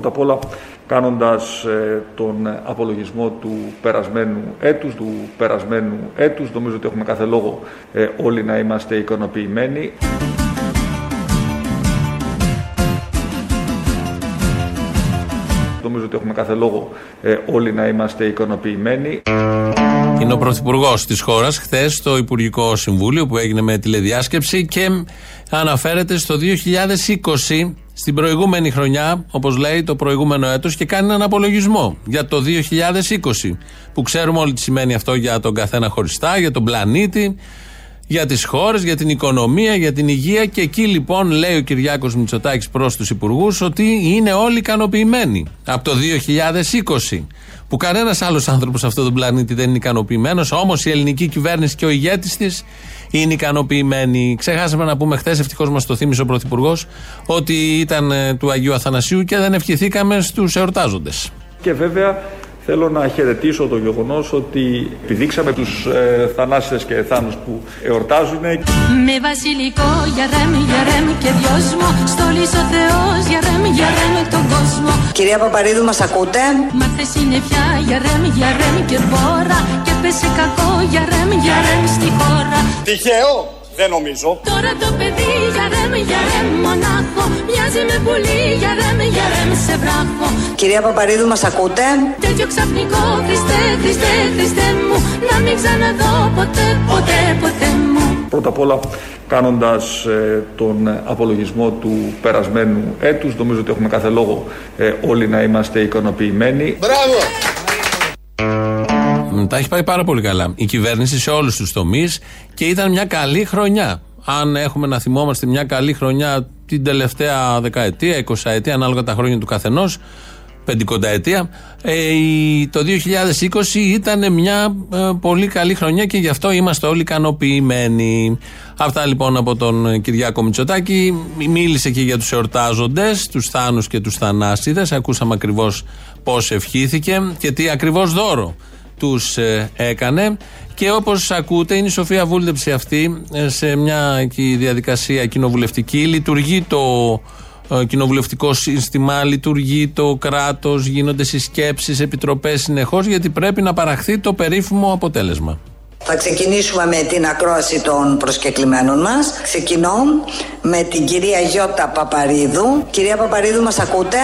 Πρώτα απ' όλα κάνοντας ε, τον απολογισμό του περασμένου έτους, του περασμένου έτους. Νομίζω ότι έχουμε κάθε λόγο ε, όλοι να είμαστε ικανοποιημένοι. Νομίζω ότι έχουμε κάθε λόγο ε, όλοι να είμαστε ικανοποιημένοι. Είναι ο Πρωθυπουργός της χώρας χθες στο Υπουργικό Συμβούλιο που έγινε με τηλεδιάσκεψη και αναφέρεται στο 2020 στην προηγούμενη χρονιά, όπως λέει το προηγούμενο έτος και κάνει έναν απολογισμό για το 2020 που ξέρουμε όλοι τι σημαίνει αυτό για τον καθένα χωριστά, για τον πλανήτη, για τις χώρες, για την οικονομία, για την υγεία και εκεί λοιπόν λέει ο Κυριάκος Μητσοτάκης προς τους υπουργούς ότι είναι όλοι ικανοποιημένοι από το 2020 που κανένας άλλος άνθρωπος σε αυτόν τον πλανήτη δεν είναι ικανοποιημένος. Όμως η ελληνική κυβέρνηση και ο ηγέτης της είναι ικανοποιημένοι. Ξεχάσαμε να πούμε χθες, ευτυχώς μας το θύμισε ο Πρωθυπουργός, ότι ήταν ε, του Αγίου Αθανασίου και δεν ευχηθήκαμε στους εορτάζοντες. Και βέβαια Θέλω να χαιρετήσω το γεγονός ότι επιδείξαμε τους ε, θανάσιδε και θάνους που εορτάζουν. Με βασιλικό για ρεμ, για ρεμ και δυόσμο. Στολίσω Θεός για ρεμ, για ρεμ τον κόσμο. Κυρία Παπαρίδου, μας ακούτε; Μάθε συννεφιά για ρεμ, για ρεμ και μπόρα. Και πέσε κακό για ρεμ, για ρεμ στη χώρα. Τυχαίο! Δεν νομίζω. Τώρα το παιδί για ρεμ, για ρεμ μονάχο. Μοιάζει με πουλί για ρεμ, για ρεμ σε βράχο. Κυρία Παπαρίδου, μας ακούτε; Τέτοιο ξαφνικό Χριστέ, Χριστέ, Χριστέ μου. Να μην ξαναδώ ποτέ, ποτέ, ποτέ μου. Πρώτα απ' όλα κάνοντας ε, τον απολογισμό του περασμένου έτους νομίζω ότι έχουμε κάθε λόγο ε, όλοι να είμαστε ικανοποιημένοι. Μπράβο! Τα έχει πάει πάρα πολύ καλά. Η κυβέρνηση σε όλους τους τομείς και ήταν μια καλή χρονιά. Αν έχουμε να θυμόμαστε μια καλή χρονιά την τελευταία δεκαετία, εικοσαετία, ανάλογα τα χρόνια του καθενός, πεντηκονταετία, ε, το 2020 ήταν μια ε, πολύ καλή χρονιά και γι' αυτό είμαστε όλοι ικανοποιημένοι. Αυτά λοιπόν από τον Κυριάκο Μητσοτάκη. Μίλησε και για τους εορτάζοντες, τους θάνους και τους θανάσιδες. Ακούσαμε ακριβώς πώς ευχήθηκε και τι ακριβώς δώρο τους ε, έκανε. Και όπως ακούτε, είναι η Σοφία Βούλτεψη αυτή ε, σε μια διαδικασία κοινοβουλευτική. Λειτουργεί το ε, κοινοβουλευτικό σύστημα, λειτουργεί το κράτος, γίνονται συσκέψεις, επιτροπές συνεχώς, γιατί πρέπει να παραχθεί το περίφημο αποτέλεσμα. Θα ξεκινήσουμε με την ακρόαση των προσκεκλημένων μας. Ξεκινώ με την κυρία Γιώτα Παπαρίδου. Κυρία Παπαρίδου, μας ακούτε;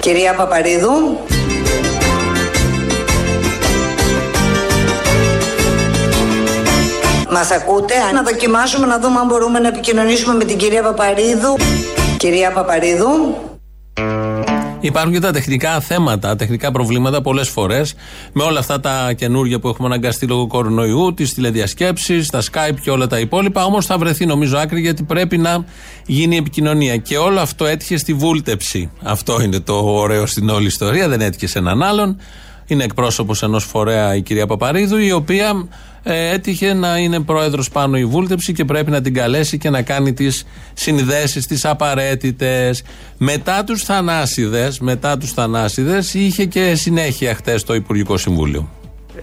Κυρία Παπαρίδου. Μας ακούτε, να δοκιμάσουμε να δούμε αν μπορούμε να επικοινωνήσουμε με την κυρία Παπαρίδου. Κυρία Παπαρίδου. Υπάρχουν και τα τεχνικά θέματα, τεχνικά προβλήματα πολλές φορές με όλα αυτά τα καινούργια που έχουμε αναγκαστεί λόγω κορονοϊού, τις τηλεδιασκέψεις, τα Skype και όλα τα υπόλοιπα. Όμως θα βρεθεί νομίζω άκρη γιατί πρέπει να γίνει επικοινωνία. Και όλο αυτό έτυχε στη βούλτεψη. Αυτό είναι το ωραίο στην όλη ιστορία. Δεν έτυχε σε έναν άλλον. Είναι εκπρόσωπος ενός φορέα η κυρία Παπαρίδου, η οποία ε, έτυχε να είναι πρόεδρος πάνω η βούλτεψη και πρέπει να την καλέσει και να κάνει τις συνδέσεις, τις απαραίτητες. Μετά τους θανάσιδες, μετά τους θανάσιδες, είχε και συνέχεια χτες το Υπουργικό Συμβούλιο.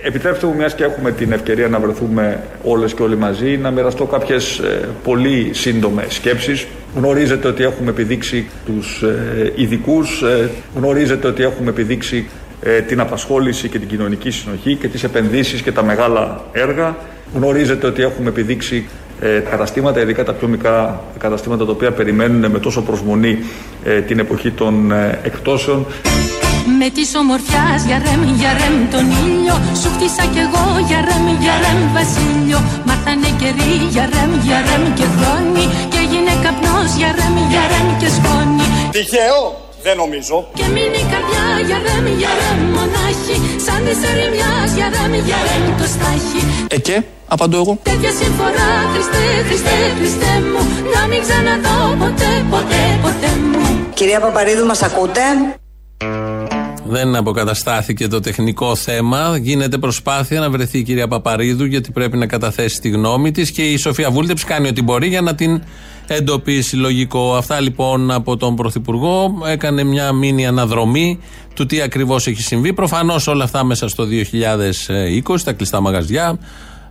Επιτρέψτε μου, μιας και έχουμε την ευκαιρία να βρεθούμε όλες και όλοι μαζί, να μοιραστώ κάποιες ε, πολύ σύντομες σκέψεις. Γνωρίζετε ότι έχουμε επιδείξει τους ε, ειδικούς, ε, γνωρίζετε ότι έχουμε επιδείξει ε, την απασχόληση και την κοινωνική συνοχή και τις επενδύσεις και τα μεγάλα έργα. Γνωρίζετε ότι έχουμε επιδείξει ε, καταστήματα, ειδικά τα πιο μικρά καταστήματα τα οποία περιμένουν με τόσο προσμονή ε, την εποχή των ε, εκτόσεων. Με τη ομορφιάς για ρεμ, για ρεμ τον ήλιο Σου χτίσα κι εγώ για ρεμ, για ρεμ βασίλειο Μάθανε καιροί για ρεμ, για ρεμ και χρόνι Και έγινε καπνός για ρεμ, για ρεμ και σκόνη Τυχαίο! Δεν νομίζω. Και μείνει η καρδιά για ρεμ, για ρεμ μονάχη Σαν της ερημιάς για ρεμ, για ρεμ το στάχι Ε και, απαντώ εγώ. Τέτοια συμφορά Χριστέ, Χριστέ, Χριστέ μου Να μην ξαναδώ ποτέ, ποτέ, ποτέ μου Κυρία Παπαρίδου, μας ακούτε; Δεν αποκαταστάθηκε το τεχνικό θέμα. Γίνεται προσπάθεια να βρεθεί η κυρία Παπαρίδου γιατί πρέπει να καταθέσει τη γνώμη της και η Σοφία Βούλτεψ κάνει ό,τι μπορεί για να την εντοπίσει. Λογικό. Αυτά λοιπόν από τον Πρωθυπουργό. Έκανε μια μήνυ αναδρομή του τι ακριβώς έχει συμβεί. Προφανώς όλα αυτά μέσα στο 2020, τα κλειστά μαγαζιά,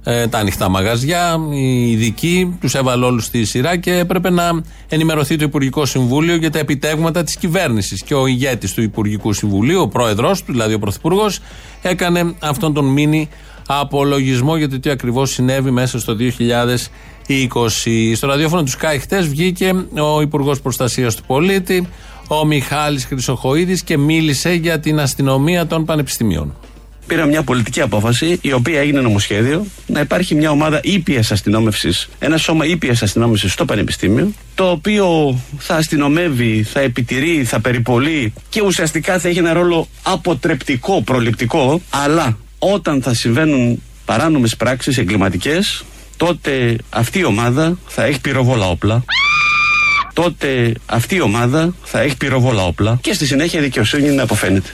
ε, τα ανοιχτά μαγαζιά, οι ειδικοί, τους έβαλε όλους στη σειρά και έπρεπε να ενημερωθεί το Υπουργικό Συμβούλιο για τα επιτεύγματα της κυβέρνησης. Και ο ηγέτης του Υπουργικού Συμβουλίου, ο πρόεδρό του, δηλαδή ο Πρωθυπουργός, έκανε αυτόν τον μήνυ απολογισμό για το τι ακριβώς συνέβη μέσα στο 2020. Στο ραδιόφωνο του Sky χτες βγήκε ο Υπουργός Προστασίας του Πολίτη, ο Μιχάλης Χρυσοχοίδης και μίλησε για την αστυνομία των πανεπιστημίων. Πήρα μια πολιτική απόφαση, η οποία έγινε νομοσχέδιο, να υπάρχει μια ομάδα ήπιας αστυνόμευσης, ένα σώμα ήπιας αστυνόμευσης στο Πανεπιστήμιο, το οποίο θα αστυνομεύει, θα επιτηρεί, θα περιπολεί και ουσιαστικά θα έχει ένα ρόλο αποτρεπτικό, προληπτικό, αλλά όταν θα συμβαίνουν παράνομες πράξεις εγκληματικές τότε αυτή η ομάδα θα έχει πυροβόλα όπλα τότε αυτή η ομάδα θα έχει πυροβόλα όπλα και στη συνέχεια η δικαιοσύνη να αποφαίνεται.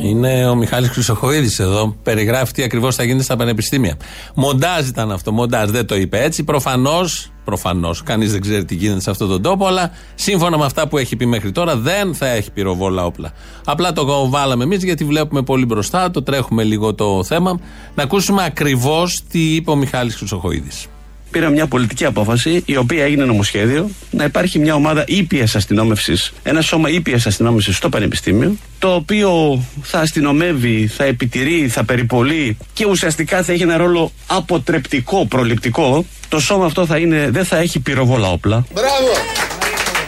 Είναι ο Μιχάλης Χρυσοχοίδης εδώ. Περιγράφει τι ακριβώς θα γίνεται στα πανεπιστήμια. Μοντάζ ήταν αυτό. Μοντάζ δεν το είπε έτσι. Προφανώς, προφανώς, κανείς δεν ξέρει τι γίνεται σε αυτόν τον τόπο, αλλά σύμφωνα με αυτά που έχει πει μέχρι τώρα δεν θα έχει πυροβόλα όπλα. Απλά το βάλαμε εμείς γιατί βλέπουμε πολύ μπροστά, το τρέχουμε λίγο το θέμα. Να ακούσουμε ακριβώς τι είπε ο Μιχάλης Χρυσοχοίδης πήρα μια πολιτική απόφαση, η οποία έγινε νομοσχέδιο, να υπάρχει μια ομάδα ήπιας αστυνόμευσης, ένα σώμα ήπιας αστυνόμευσης στο Πανεπιστήμιο, το οποίο θα αστυνομεύει, θα επιτηρεί, θα περιπολεί και ουσιαστικά θα έχει ένα ρόλο αποτρεπτικό, προληπτικό. Το σώμα αυτό θα είναι, δεν θα έχει πυροβόλα όπλα. Μπράβο!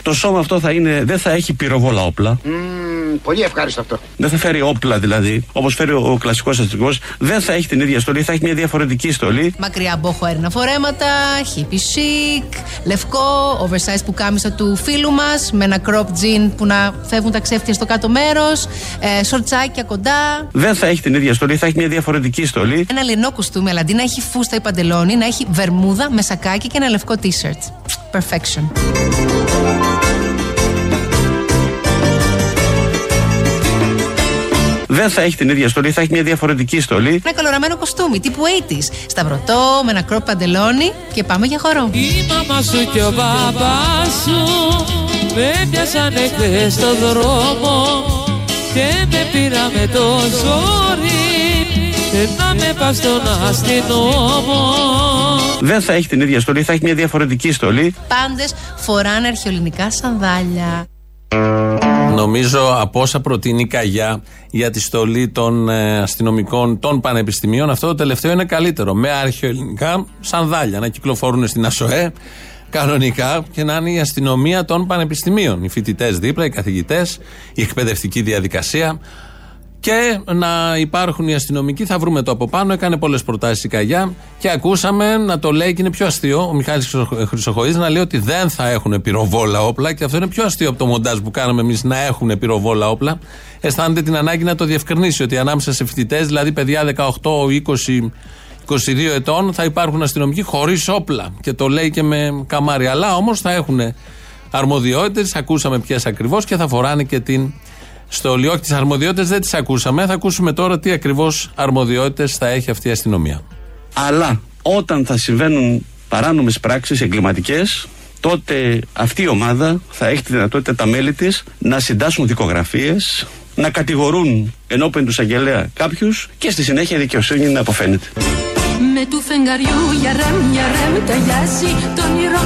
Το σώμα αυτό θα είναι, δεν θα έχει πυροβόλα όπλα. Mm, πολύ ευχάριστο αυτό. Δεν θα φέρει όπλα δηλαδή, όπως φέρει ο, ο κλασικός αστυνομικό. Δεν θα έχει την ίδια στολή, θα έχει μια διαφορετική στολή. Μακριά από χωέρνα φορέματα, χίπι σικ, λευκό, oversize που κάμισα του φίλου μας, με ένα crop jean που να φεύγουν τα ξέφτια στο κάτω μέρος, ε, σορτσάκια κοντά. Δεν θα έχει την ίδια στολή, θα έχει μια διαφορετική στολή. Ένα λινό κουστούμι, αλλά αντί να έχει φούστα ή παντελόνι, να έχει βερμούδα με σακάκι και ένα λευκό t-shirt. Perfection. Δεν θα έχει την ίδια στολή, θα έχει μια διαφορετική στολή. Ένα καλοραμένο κοστούμι τύπου 80's. Σταυρωτό, με ένα κρόπ παντελόνι και πάμε για χορό. Η μαμά σου και ο μπαμπάς σου με πιάσαν χθες στο δρόμο και με πήραμε το ζόρι και να με πας στον αστυνόμο. Δεν θα έχει την ίδια στολή, θα έχει μια διαφορετική στολή. Πάντες φοράνε αρχαιολινικά σανδάλια. Νομίζω από όσα προτείνει η Καγιά για τη στολή των ε, αστυνομικών των πανεπιστημίων, αυτό το τελευταίο είναι καλύτερο. Με αρχαιοελληνικά σανδάλια να κυκλοφορούν στην ΑΣΟΕ κανονικά και να είναι η αστυνομία των πανεπιστημίων. Οι φοιτητές δίπλα, οι καθηγητές, η εκπαιδευτική διαδικασία και να υπάρχουν οι αστυνομικοί. Θα βρούμε το από πάνω. Έκανε πολλές προτάσεις η Καγιά και ακούσαμε να το λέει και είναι πιο αστείο ο Μιχάλης Χρυσοχοίδης να λέει ότι δεν θα έχουν πυροβόλα όπλα και αυτό είναι πιο αστείο από το μοντάζ που κάναμε εμείς να έχουν πυροβόλα όπλα. Αισθάνεται την ανάγκη να το διευκρινίσει ότι ανάμεσα σε φοιτητές, δηλαδή παιδιά 18, 20, 22 ετών, θα υπάρχουν αστυνομικοί χωρίς όπλα. Και το λέει και με καμάρι. Αλλά όμως θα έχουν αρμοδιότητες, ακούσαμε ποιες ακριβώς και θα φοράνε και την στο όχι τις αρμοδιότητες δεν τις ακούσαμε. Θα ακούσουμε τώρα τι ακριβώς αρμοδιότητες θα έχει αυτή η αστυνομία. Αλλά όταν θα συμβαίνουν παράνομες πράξεις εγκληματικές, τότε αυτή η ομάδα θα έχει τη δυνατότητα τα μέλη της να συντάσσουν δικογραφίες, να κατηγορούν ενώπιον τους αγγελέα κάποιους και στη συνέχεια η δικαιοσύνη να αποφαίνεται. Με του φεγγαριού για ρεμ, για ρεμ ταγιάζει Τον ήρω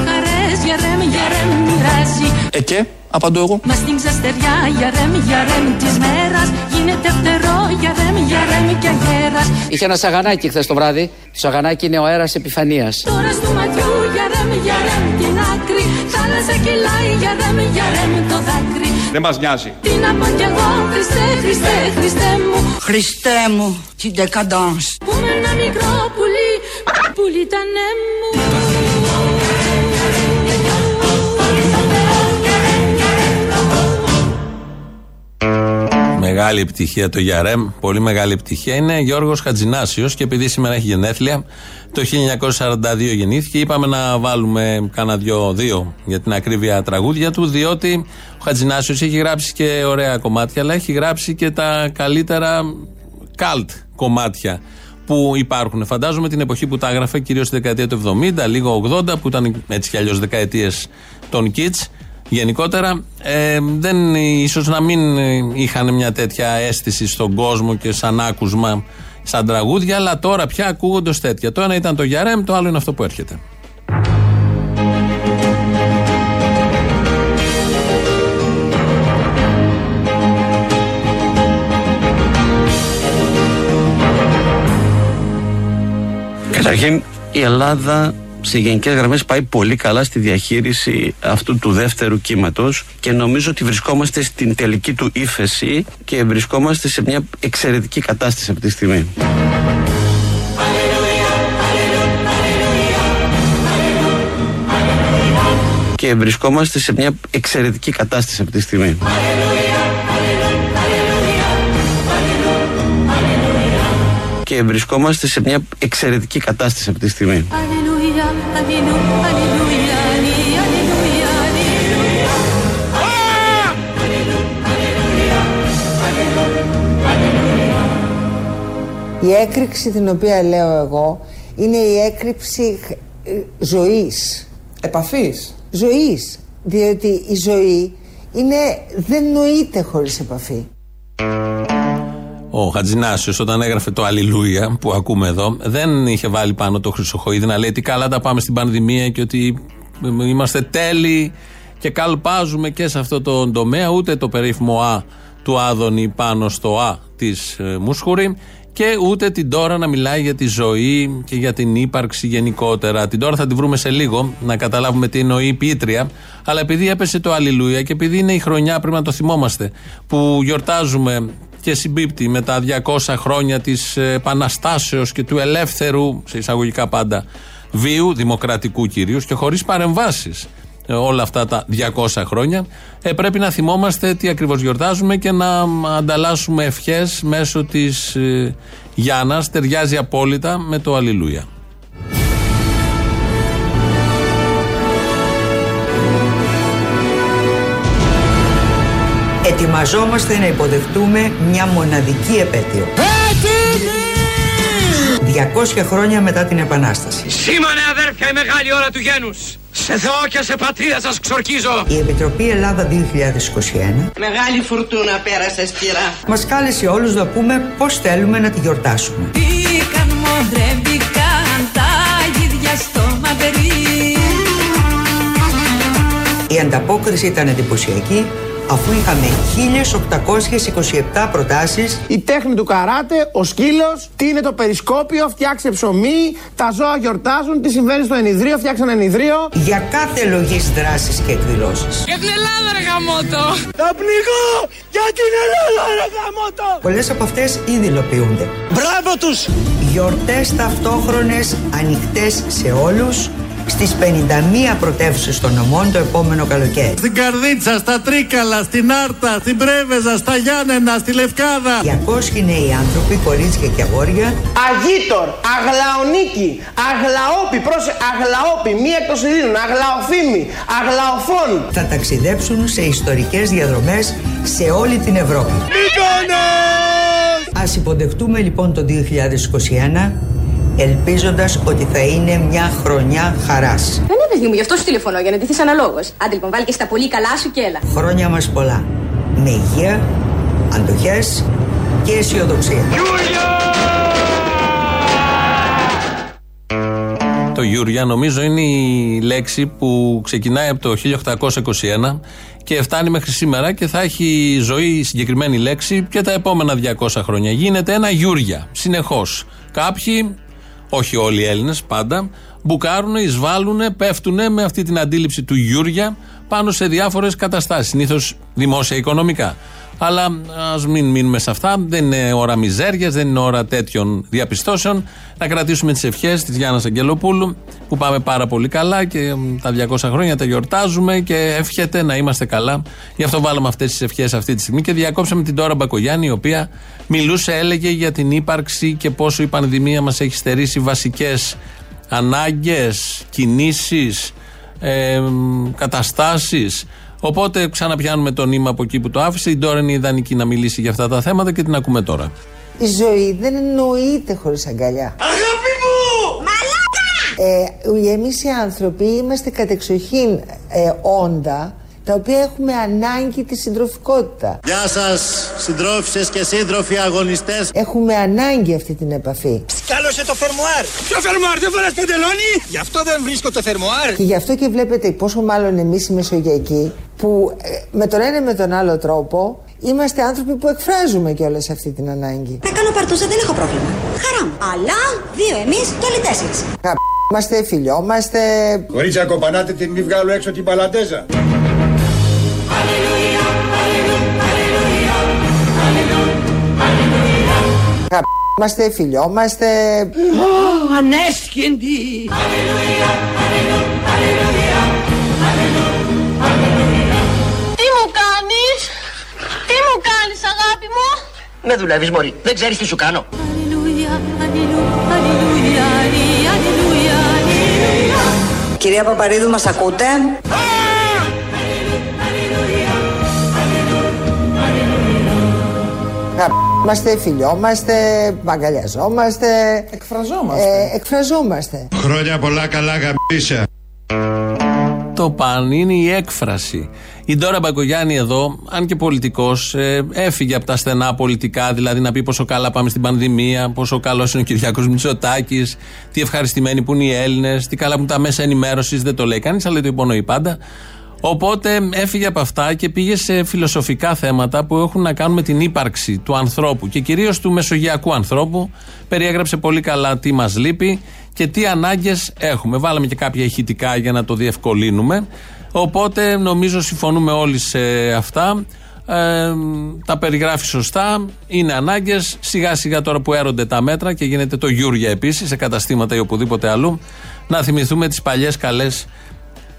χαρές για ρεμ, για ρεμ μοιράζει. Ε και, απαντώ εγώ. Μας στην ξαστεριά για ρεμ, για ρεμ της μέρας. Γίνεται φτερό για ρεμ, για ρεμ και αγέρας. Είχε ένα σαγανάκι χθες το βράδυ. Το σαγανάκι είναι ο αέρας επιφανίας. Τώρα στο ματιού για ρεμ, για ρεμ την άκρη. Θάλασσα κυλάει για ρεμ, για ρεμ το δάκρυ. Δεν μας νοιάζει. Τι να πω κι εγώ Χριστέ, Χριστέ, Χριστέ μου. Χριστέ μου, την decadence. Που με ένα μικρό πουλί, πουλί ήταν μου Μεγάλη επιτυχία το Γιαρέμ, πολύ μεγάλη επιτυχία. Είναι Γιώργος Χατζινάσιος και επειδή σήμερα έχει γενέθλια, το 1942 γεννήθηκε. Είπαμε να βάλουμε κάνα δυο, δύο για την ακρίβεια τραγούδια του, διότι ο Χατζινάσιος έχει γράψει και ωραία κομμάτια, αλλά έχει γράψει και τα καλύτερα καλτ κομμάτια που υπάρχουν. Φαντάζομαι την εποχή που τα έγραφε, κυρίως στη δεκαετία του 70, λίγο 80, που ήταν έτσι κι αλλιώς δεκαετίες των kids. Γενικότερα, ε, δεν, ίσως να μην είχαν μια τέτοια αίσθηση στον κόσμο και σαν άκουσμα σαν τραγούδια, αλλά τώρα πια ακούγονται ως τέτοια. Το ένα ήταν το Γιαρέμ, το άλλο είναι αυτό που έρχεται. Καταρχήν η Ελλάδα σε γενικές γραμμές πάει πολύ καλά στη διαχείριση αυτού του δεύτερου κύματος και νομίζω ότι βρισκόμαστε στην τελική του ύφεση και βρισκόμαστε σε μια εξαιρετική κατάσταση αυτή τη στιγμή. Και βρισκόμαστε σε μια εξαιρετική κατάσταση αυτή τη στιγμή. Και βρισκόμαστε σε μια εξαιρετική κατάσταση αυτή τη στιγμή. Αλληλούια, αλληλούια, αλληλούια, αλληλούια, αλληλούια. Η έκρηξη την οποία λέω εγώ είναι η έκρηξη ε, ζωής. Επαφής. Ζωής. Διότι η ζωή είναι, δεν νοείται χωρίς επαφή. Ο Χατζινάσιο, όταν έγραφε το Αλληλούια που ακούμε εδώ, δεν είχε βάλει πάνω το Χρυσοχοίδη να λέει τι καλά τα πάμε στην πανδημία και ότι είμαστε τέλειοι και καλπάζουμε και σε αυτό το τομέα, ούτε το περίφημο Α του Άδωνη πάνω στο Α της ε, Μούσχουρη και ούτε την τώρα να μιλάει για τη ζωή και για την ύπαρξη γενικότερα. Την τώρα θα τη βρούμε σε λίγο, να καταλάβουμε τι εννοεί η ποιήτρια. Αλλά επειδή έπεσε το Αλληλούια και επειδή είναι η χρονιά, πρέπει να το θυμόμαστε, που γιορτάζουμε και συμπίπτει με τα 200 χρόνια της Επαναστάσεως και του ελεύθερου, σε εισαγωγικά πάντα, βίου, δημοκρατικού κυρίως και χωρίς παρεμβάσεις ε, όλα αυτά τα 200 χρόνια. Ε, πρέπει να θυμόμαστε τι ακριβώς γιορτάζουμε και να ανταλλάσσουμε ευχές μέσω της ε, Γιάννας. Ταιριάζει απόλυτα με το Αλληλούια Ετοιμαζόμαστε να υποδεχτούμε μια μοναδική επέτειο. 200 χρόνια μετά την Επανάσταση. Σήμανε αδέρφια η μεγάλη ώρα του γένους. Σε Θεό και σε πατρίδα σας ξορκίζω. Η Επιτροπή Ελλάδα 2021 Μεγάλη φουρτούνα πέρασε σπυρά. μας κάλεσε όλους να πούμε πώς θέλουμε να τη γιορτάσουμε. Μπήκαν, μοντρεύτηκαν τα γίδια στο μαυρί. Η ανταπόκριση ήταν εντυπωσιακή αφού είχαμε 1827 προτάσεις Η τέχνη του καράτε, ο σκύλος, τι είναι το περισκόπιο, φτιάξε ψωμί, τα ζώα γιορτάζουν, τι συμβαίνει στο ενιδρίο, φτιάξε ένα ενιδρίο. για κάθε λογής δράσης και εκδηλώσεις. Για την Ελλάδα ρε γαμότο. Θα πνιγώ για την Ελλάδα ρε γαμότο! Πολλές από αυτές ήδη υλοποιούνται. Μπράβο τους! Γιορτές ταυτόχρονες, ανοιχτές σε όλους, στις 51 πρωτεύουσες των νομών το επόμενο καλοκαίρι. Στην Καρδίτσα, στα Τρίκαλα, στην Άρτα, στην Πρέβεζα, στα Γιάννενα, στη Λευκάδα. 200 νέοι άνθρωποι, κορίτσια και αγόρια, Αγίτορ, Αγλαονίκη, Αγλαόπη, πρόσε, Αγλαόπη, μία εκτός Ελλήνων, Αγλαοφήμη, Αγλαοφών. θα ταξιδέψουν σε ιστορικές διαδρομές σε όλη την Ευρώπη. Ας υποδεχτούμε λοιπόν το 2021 ελπίζοντας ότι θα είναι μια χρονιά χαράς. Δεν είναι παιδί μου, γι' αυτό σου τηλεφωνώ για να ντυθείς αναλόγως. Άντε λοιπόν, βάλει και στα πολύ καλά σου και έλα. Χρόνια μας πολλά. Με υγεία, αντοχές και αισιοδοξία. Το Γιούργια νομίζω είναι η λέξη που ξεκινάει από το 1821 και φτάνει μέχρι σήμερα και θα έχει ζωή η συγκεκριμένη λέξη και τα επόμενα 200 χρόνια. Γίνεται ένα Γιούργια συνεχώς. Κάποιοι, όχι όλοι οι Έλληνες πάντα, μπουκάρουν, εισβάλλουν, πέφτουν με αυτή την αντίληψη του Γιούρια πάνω σε διάφορες καταστάσεις. Συνήθως δημόσια οικονομικά. Αλλά ας μην μείνουμε σε αυτά. Δεν είναι ώρα μιζέριας, δεν είναι ώρα τέτοιων διαπιστώσεων. Να κρατήσουμε τις ευχές της Γιάννας Αγγελοπούλου, που πάμε πάρα πολύ καλά και μ, τα 200 χρόνια τα γιορτάζουμε και εύχεται να είμαστε καλά. Γι' αυτό βάλαμε αυτές τις ευχές αυτή τη στιγμή και διακόψαμε την Τώρα Μπακογιάννη, η οποία μιλούσε, έλεγε για την ύπαρξη και πόσο η πανδημία μας έχει στερήσει βασικές ανάγκες, κινήσεις, ε, καταστάσεις. Οπότε ξαναπιάνουμε το νήμα από εκεί που το άφησε. Η Ντόρα είναι ιδανική να μιλήσει για αυτά τα θέματα και την ακούμε τώρα. Η ζωή δεν εννοείται χωρίς αγκαλιά. Αγάπη μου! Ε, εμείς οι άνθρωποι είμαστε κατεξοχήν ε, όντα τα οποία έχουμε ανάγκη τη συντροφικότητα. Γεια σας, συντρόφισσες και σύντροφοι αγωνιστές. Έχουμε ανάγκη αυτή την επαφή. Σκάλωσε το φερμοάρ. Ποιο φερμοάρ, δεν φοράς παντελόνι. Γι' αυτό δεν βρίσκω το φερμοάρ. Και γι' αυτό και βλέπετε πόσο μάλλον εμείς οι Μεσογειακοί που ε, με τον ένα ή με τον άλλο τρόπο είμαστε άνθρωποι που εκφράζουμε κιόλας αυτή την ανάγκη. Θα κάνω παρτούζα, δεν έχω πρόβλημα. Χαρά μου. Αλλά δύο εμείς και όλοι τέσσερις. Είμαστε, φιλιόμαστε. Κορίτσια, κοπανάτε την μη βγάλω έξω την παλαντέζα. Είμαστε, φιλιόμαστε. Ω, ανέσχυντη. Τι μου κάνεις, τι μου κάνεις αγάπη μου; Με δουλεύεις μωρή, δεν ξέρεις τι σου κάνω. Κυρία Παπαρίδου, μας ακούτε; Είμαστε, φιλιόμαστε, αγκαλιαζόμαστε. Εκφραζόμαστε. Ε, εκφραζόμαστε. Χρόνια πολλά καλά γαμπίσια. Το παν είναι η έκφραση. Η Ντόρα Μπαγκογιάννη εδώ, αν και πολιτικός, έφυγε από τα στενά πολιτικά, δηλαδή να πει πόσο καλά πάμε στην πανδημία, πόσο καλός είναι ο Κυριάκος Μητσοτάκης, τι ευχαριστημένοι που είναι οι Έλληνες, τι καλά που είναι τα μέσα ενημέρωσης, δεν το λέει κανείς, αλλά το υπονοεί πάντα. Οπότε έφυγε από αυτά και πήγε σε φιλοσοφικά θέματα που έχουν να κάνουν με την ύπαρξη του ανθρώπου και κυρίως του μεσογειακού ανθρώπου. Περιέγραψε πολύ καλά τι μας λείπει και τι ανάγκες έχουμε. Βάλαμε και κάποια ηχητικά για να το διευκολύνουμε. Οπότε νομίζω συμφωνούμε όλοι σε αυτά. Ε, τα περιγράφει σωστά. Είναι ανάγκες. Σιγά σιγά τώρα που έρονται τα μέτρα και γίνεται το Γιούρια επίσης σε καταστήματα ή οπουδήποτε αλλού, να θυμηθούμε τις παλιές καλές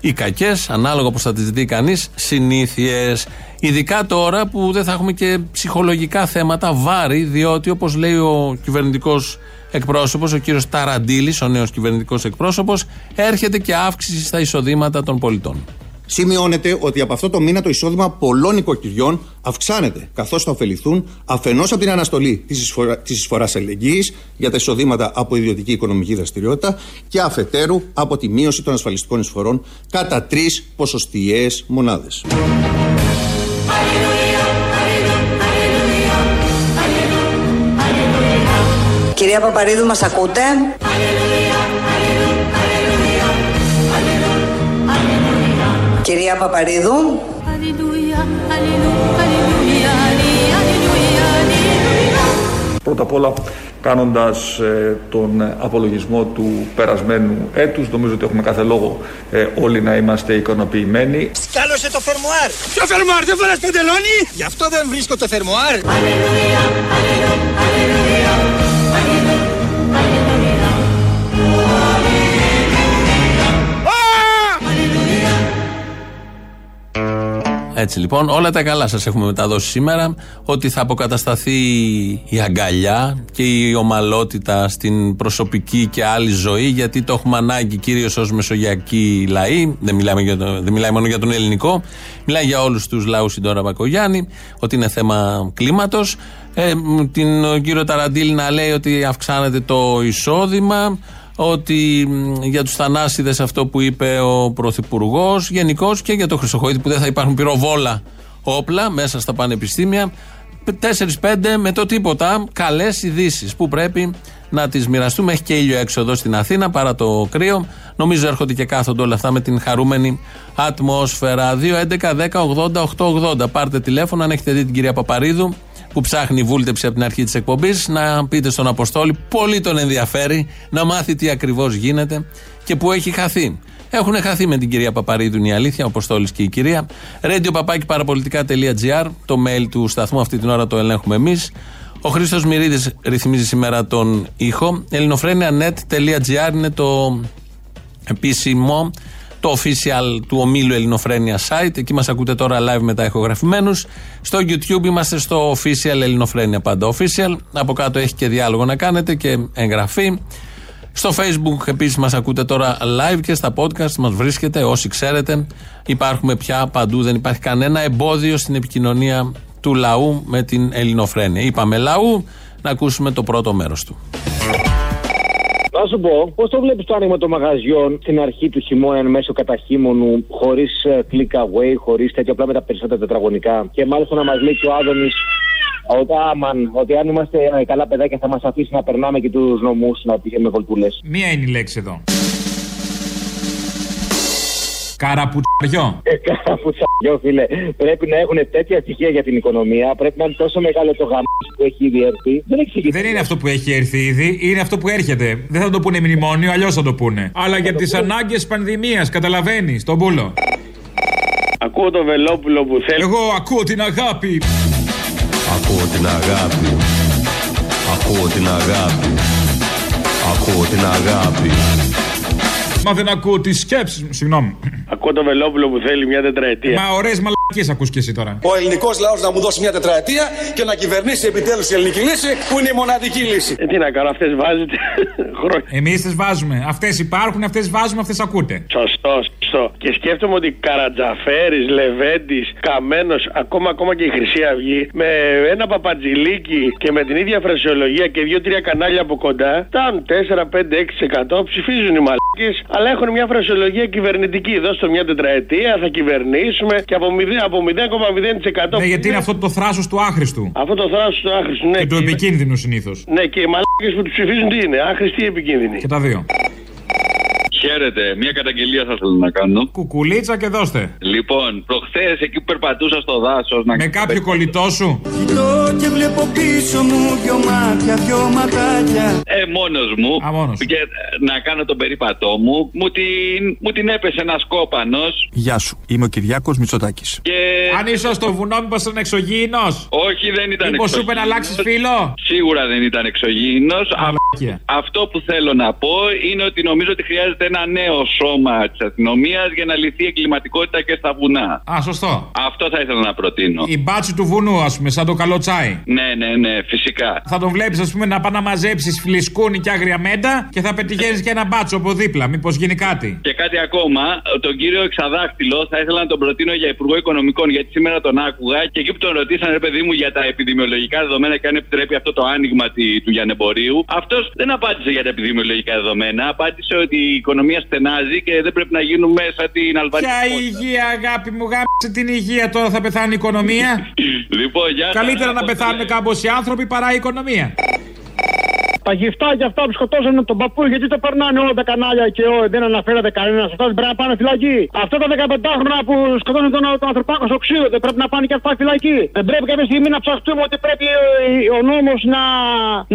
ή κακές, ανάλογα πώς θα τις δει κανείς, συνήθειες. Ειδικά τώρα που δεν θα έχουμε και ψυχολογικά θέματα, βάρη, διότι όπως λέει ο κυβερνητικός εκπρόσωπος, ο κύριος Ταραντήλη, ο νέος κυβερνητικός εκπρόσωπος, έρχεται και αύξηση στα εισοδήματα των πολιτών. Σημειώνεται ότι από αυτό το μήνα το εισόδημα πολλών οικοκυριών αυξάνεται, καθώς θα ωφεληθούν αφενός από την αναστολή της εισφορά εισφοράς αλληλεγγύης για τα εισοδήματα από ιδιωτική οικονομική δραστηριότητα και αφετέρου από τη μείωση των ασφαλιστικών εισφορών κατά τρεις ποσοστιαίες μονάδες. Κυρία Παπαρίδου, μας ακούτε; Κυρία Παπαρίδου. Πρώτα απ' όλα κάνοντας ε, τον απολογισμό του περασμένου έτους νομίζω ότι έχουμε κάθε λόγο ε, όλοι να είμαστε ικανοποιημένοι. Σκάλωσε το φερμοάρ. Ποιο φερμοάρ, δεν φοράς παντελόνι; Γι' αυτό δεν βρίσκω το φερμοάρ. Έτσι λοιπόν, όλα τα καλά σας έχουμε μεταδώσει σήμερα. Ότι θα αποκατασταθεί η αγκαλιά και η ομαλότητα στην προσωπική και άλλη ζωή, γιατί το έχουμε ανάγκη κυρίως ως μεσογειακοί λαοί. Δεν, μιλάμε για το, δεν μιλάει μόνο για τον ελληνικό, μιλάει για όλους τους λαούς η Ντόρα Μπακογιάννη, ότι είναι θέμα κλίματος. Ε, την κύριο Ταραντήλ να λέει ότι αυξάνεται το εισόδημα ότι για τους θανάσιδες αυτό που είπε ο Πρωθυπουργός, γενικώς και για το Χρυσοχοίδη που δεν θα υπάρχουν πυροβόλα όπλα μέσα στα πανεπιστήμια. 4-5 με το τίποτα καλές ειδήσεις που πρέπει να τις μοιραστούμε. Έχει και ήλιο έξω εδώ στην Αθήνα παρά το κρύο. Νομίζω έρχονται και κάθονται όλα αυτά με την χαρούμενη ατμόσφαιρα. 2-11-10-80-8-80. Πάρτε τηλέφωνο αν έχετε δει την κυρία Παπαρίδου που ψάχνει βούλτεψη από την αρχή της εκπομπής, να πείτε στον Αποστόλη, πολύ τον ενδιαφέρει να μάθει τι ακριβώς γίνεται και που έχει χαθεί. Έχουν χαθεί με την κυρία Παπαρίδου, η αλήθεια, ο Αποστόλης και η κυρία. Radio το mail του σταθμού, αυτή την ώρα το ελέγχουμε εμείς. Ο Χρήστος Μυρίδης ρυθμίζει σήμερα τον ήχο. ελληνοφρένια.net.gr είναι το επίσημο το official του ομίλου Ελληνοφρένια site. Εκεί μας ακούτε τώρα live μετά ηχογραφημένους. Στο YouTube είμαστε στο official Ελληνοφρένια πάντα official. Από κάτω έχει και διάλογο να κάνετε και εγγραφή. Στο facebook επίσης μας ακούτε τώρα live και στα podcast μας βρίσκεται όσοι ξέρετε. Υπάρχουμε πια παντού, δεν υπάρχει κανένα εμπόδιο στην επικοινωνία του λαού με την Ελληνοφρένια. Είπαμε λαού, να ακούσουμε το πρώτο μέρος του. Να σου πω, πώς το βλέπεις το άνοιγμα των μαγαζιών στην αρχή του χειμώνα εν μέσω καταχύμωνου, χωρίς click away, χωρίς τέτοια απλά με τα περισσότερα τετραγωνικά. Και μάλιστα να μας λέει και ο Άδωνης Ότι, άμαν, ότι αν είμαστε ε, καλά παιδάκια θα μας αφήσει να περνάμε και τους νομούς να πηγαίνουμε βολτούλες. Μία είναι η λέξη εδώ. Καραπουτσαριό. Ε, Καραπουτσαριό, φίλε. Πρέπει να έχουν τέτοια στοιχεία για την οικονομία. Πρέπει να είναι τόσο μεγάλο το γάμο που έχει ήδη έρθει. Δεν έχει Δεν είναι αυτό που έχει έρθει ήδη, είναι αυτό που έρχεται. Δεν θα το πούνε μνημόνιο, αλλιώς θα το πούνε. Αλλά για τις ανάγκες πανδημίας, καταλαβαίνεις, τον πούλο. Ακούω το Βελόπουλο που θέλει. Εγώ ακούω την αγάπη. Ακούω την αγάπη. Ακούω την αγάπη. Ακούω την αγάπη. Μα δεν ακούω τις σκέψεις μου, συγγνώμη. Ακούω το Βελόπουλο που θέλει μια τετραετία. Μα ωραίες μαλακίε ακούς και εσύ τώρα. Ο ελληνικός λαός να μου δώσει μια τετραετία και να κυβερνήσει επιτέλους η ελληνική λύση που είναι η μοναδική λύση. Ε, τι να κάνω, αυτές βάζετε χρόνια. Εμείς τις βάζουμε. Αυτές υπάρχουν, αυτές βάζουμε, αυτές ακούτε. Σωστό, σωστό. Και σκέφτομαι ότι Καρατζαφέρης, Λεβέντης, Καμένος, ακόμα, ακόμα και η Χρυσή Αυγή, με ένα παπατζηλίκι και με την ίδια φρασιολογία και δύο-τρία κανάλια από κοντά, φτάνουν 4, 5, 6% ψηφίζουν οι μαλακίε, αλλά έχουν μια φρασιολογία κυβερνητική. Δώστε μια τετραετία, θα κυβερνήσουμε και από 0,0%. Από 0,0% Ναι, γιατί είναι αυτό το θράσος του άχρηστου. Αυτό το θράσος του άχρηστου, ναι. Και του επικίνδυνου συνήθως. Ναι, και οι μαλάκες που τους ψηφίζουν τι είναι, άχρηστοι ή επικίνδυνοι. Και τα δύο. Χαίρετε, μια καταγγελία θα ήθελα να κάνω. Κουκουλίτσα και δώστε. Λοιπόν, προχθές εκεί που περπατούσα στο δάσος. Με κάποιο κολλητό σου. Κοιτώ και βλέπω πίσω μου δυο μάτια, δυο ματάκια. Ε, μόνος μου. Α, μόνος. Και ε, να κάνω τον περίπατό μου. Μου την, μου την έπεσε ένας κόπανος. Γεια σου, είμαι ο Κυριάκος Μητσοτάκης. Και... Αν ήσουν στο βουνό, μήπως ήταν εξωγήινος; Όχι, δεν ήταν Μήπως σου είπε να αλλάξεις φίλο; Σίγουρα δεν ήταν εξωγήινος. Αυτό που θέλω να πω είναι ότι νομίζω ότι χρειάζεται ένα νέο σώμα της αστυνομίας για να λυθεί η εγκληματικότητα και στα βουνά. Α, σωστό. Αυτό θα ήθελα να προτείνω. Η μπάτσι του βουνού, ας πούμε, σαν το καλό τσάι. Ναι, ναι, ναι, φυσικά. Θα τον βλέπεις, ας πούμε, να πάει να μαζέψεις φλισκούνι και άγρια μέντα και θα πετυχαίνεις και ένα μπάτσο από δίπλα. Μήπως γίνει κάτι. Και κάτι ακόμα, τον κύριο Εξαδάχτυλο θα ήθελα να τον προτείνω για Υπουργό Οικονομικών, γιατί σήμερα τον άκουγα και εκεί που τον ρωτήσαν, ρε παιδί μου, για τα επιδημιολογικά δεδομένα και αν επιτρέπει αυτό το άνοιγμα τη- του Γιανεμπορίου, αυτός δεν απάντησε για τα επιδημιολογικά δεδομένα. Απάντησε ότι η οικονομία στενάζει και δεν πρέπει να γίνουμε σαν την Αλβανία. Ποια υγεία, αγάπη μου, γάμισε την υγεία τώρα θα πεθάνει η οικονομία. Λοιπόν, γεια σας. Καλύτερα να πεθάνουν κάμποσοι άνθρωποι παρά η οικονομία. Τα γυφτάκια αυτά που σκοτώσανε τον παππού, γιατί το περνάνε όλα τα κανάλια και ό, δεν αναφέρεται κανένας. Αυτά δεν πρέπει να πάνε φυλακή. Αυτά τα 15χρονα που σκοτώσανε τον, τον ανθρωπάκος στο ξύλο, δεν πρέπει να πάνε και αυτά φυλακή. Δεν πρέπει κάποια στιγμή να ψαχτούμε ότι πρέπει ο, ο νόμος να,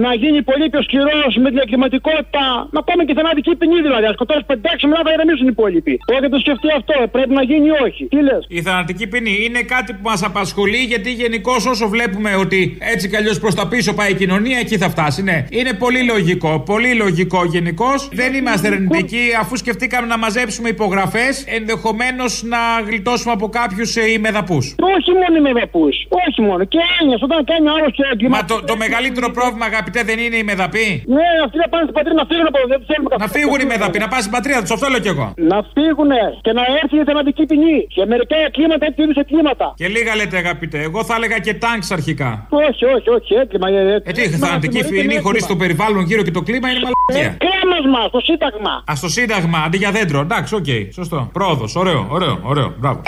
να γίνει πολύ πιο σκληρό με την εγκληματικότητα. Να πάμε και θανατική ποινή δηλαδή. Να σκοτώσεις 5-6 μετά θα ηρεμήσουν οι υπόλοιποι. Όχι το σκεφτεί αυτό, ε, πρέπει να γίνει ή όχι. Τι λες; Η θανατική ποινή είναι κάτι που μας απασχολεί γιατί γενικώς όσο βλέπουμε ότι έτσι κι αλλιώς προς τα πίσω πάει η κοινωνία, εκεί θα φτάσει. Ναι, είναι πολύ λογικό. Πολύ λογικό γενικώς. Δεν είμαστε αρνητικοί αφού σκεφτήκαμε να μαζέψουμε υπογραφές, ενδεχομένως να γλιτώσουμε από κάποιους ημεδαπού. Όχι μόνο οι μεδαπού. Όχι μόνο. Και έννοια όταν κάνει άλλος και Μα το, το μεγαλύτερο πρόβλημα, αγαπητέ, δεν είναι οι ημεδαποί. Ναι, αυτοί να πάνε στην πατρίδα να φύγουν από εδώ. Δεν θέλουμε Να φύγουν οι ημεδαποί, να πάνε στην πατρίδα τους, αυτό λέω κι εγώ. Να φύγουν και να έρθει η θανατική ποινή. Και μερικά κλίματα έτσι είδους κλίματα. Και λίγα λέτε, αγαπητέ. Εγώ θα έλεγα και τανκς αρχικά. Όχι, όχι, όχι, έγκλημα. Ε, τι, θανατική ποινή χωρίς το περιβάλλον γύρω και το κλίμα είναι μαλακία. Κρεμάλα στο Σύνταγμα. Α, στο Σύνταγμα, αντί για δέντρο. Εντάξει, οκ, σωστό. Πρόοδος, ωραίο, ωραίο, ωραίο. Μπράβο.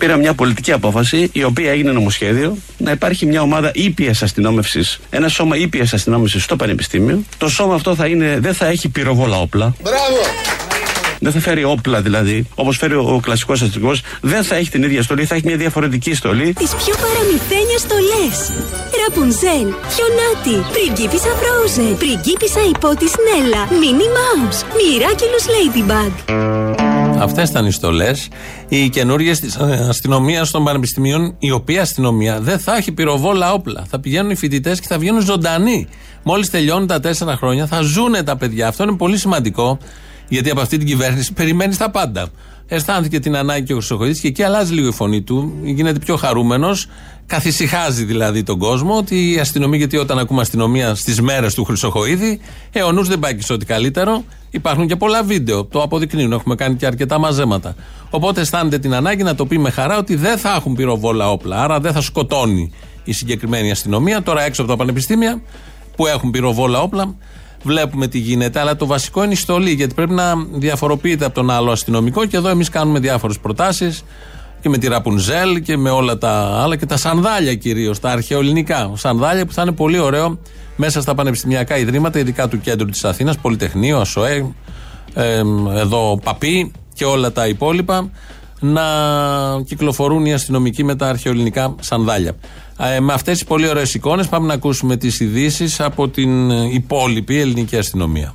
Πήρα μια πολιτική απόφαση, η οποία έγινε νομοσχέδιο, να υπάρχει μια ομάδα ήπιας αστυνόμευσης, ένα σώμα ήπιας αστυνόμευσης στο Πανεπιστήμιο. Το σώμα αυτό θα είναι, δεν θα έχει πυροβόλα όπλα. Μπράβο! Δεν θα φέρει όπλα δηλαδή, όπως φέρει ο, ο κλασικός αστυνομικός. Δεν θα έχει την ίδια στολή, θα έχει μια διαφορετική στολή. Τις πιο παραμυθένιες στολές. Ραπουνζέλ, Χιονάτι, Πριγκίπισσα Frozen, Πριγκίπισσα Υπότης Νέλα, Μίνι Mouse, Miraculous Ladybug. Αυτές ήταν οι στολές. Οι καινούργιες της αστυνομίας των πανεπιστημίων, η οποία αστυνομία δεν θα έχει πυροβόλα όπλα. Θα πηγαίνουν οι φοιτητές και θα βγαίνουν ζωντανοί. Μόλις τελειώνουν τα τέσσερα χρόνια, θα ζούνε τα παιδιά. Αυτό είναι πολύ σημαντικό, γιατί από αυτή την κυβέρνηση περιμένεις τα πάντα. Αισθάνθηκε την ανάγκη και ο Χρυσοχοίδης και εκεί αλλάζει λίγο η φωνή του, γίνεται πιο χαρούμενος, καθησυχάζει δηλαδή τον κόσμο ότι η αστυνομία, γιατί όταν ακούμε αστυνομία στις μέρες του Χρυσοχοίδη, ε, ο νους δεν πάει και σε ό,τι καλύτερο. Υπάρχουν και πολλά βίντεο, το αποδεικνύουν, έχουμε κάνει και αρκετά μαζέματα. Οπότε αισθάνεται την ανάγκη να το πει με χαρά ότι δεν θα έχουν πυροβόλα όπλα, άρα δεν θα σκοτώνει η συγκεκριμένη αστυνομία. Τώρα έξω από τα πανεπιστήμια που έχουν πυροβόλα όπλα, βλέπουμε τι γίνεται. Αλλά το βασικό είναι η στολή, γιατί πρέπει να διαφοροποιείται από τον άλλο αστυνομικό. Και εδώ εμείς κάνουμε διάφορες προτάσεις και με τη Ραπουνζέλ και με όλα τα άλλα και τα σανδάλια κυρίως, τα αρχαιοελληνικά. Σανδάλια που θα είναι πολύ ωραίο μέσα στα πανεπιστημιακά ιδρύματα, ειδικά του κέντρου της Αθήνας, Πολυτεχνείο, ΑΣΟΕ, ε, εδώ Παπί και όλα τα υπόλοιπα, να κυκλοφορούν οι αστυνομικοί με τα αρχαιοελληνικά σανδάλια. Ε, με αυτές τις πολύ ωραίες εικόνες πάμε να ακούσουμε τις ειδήσεις από την υπόλοιπη ελληνική αστυνομία.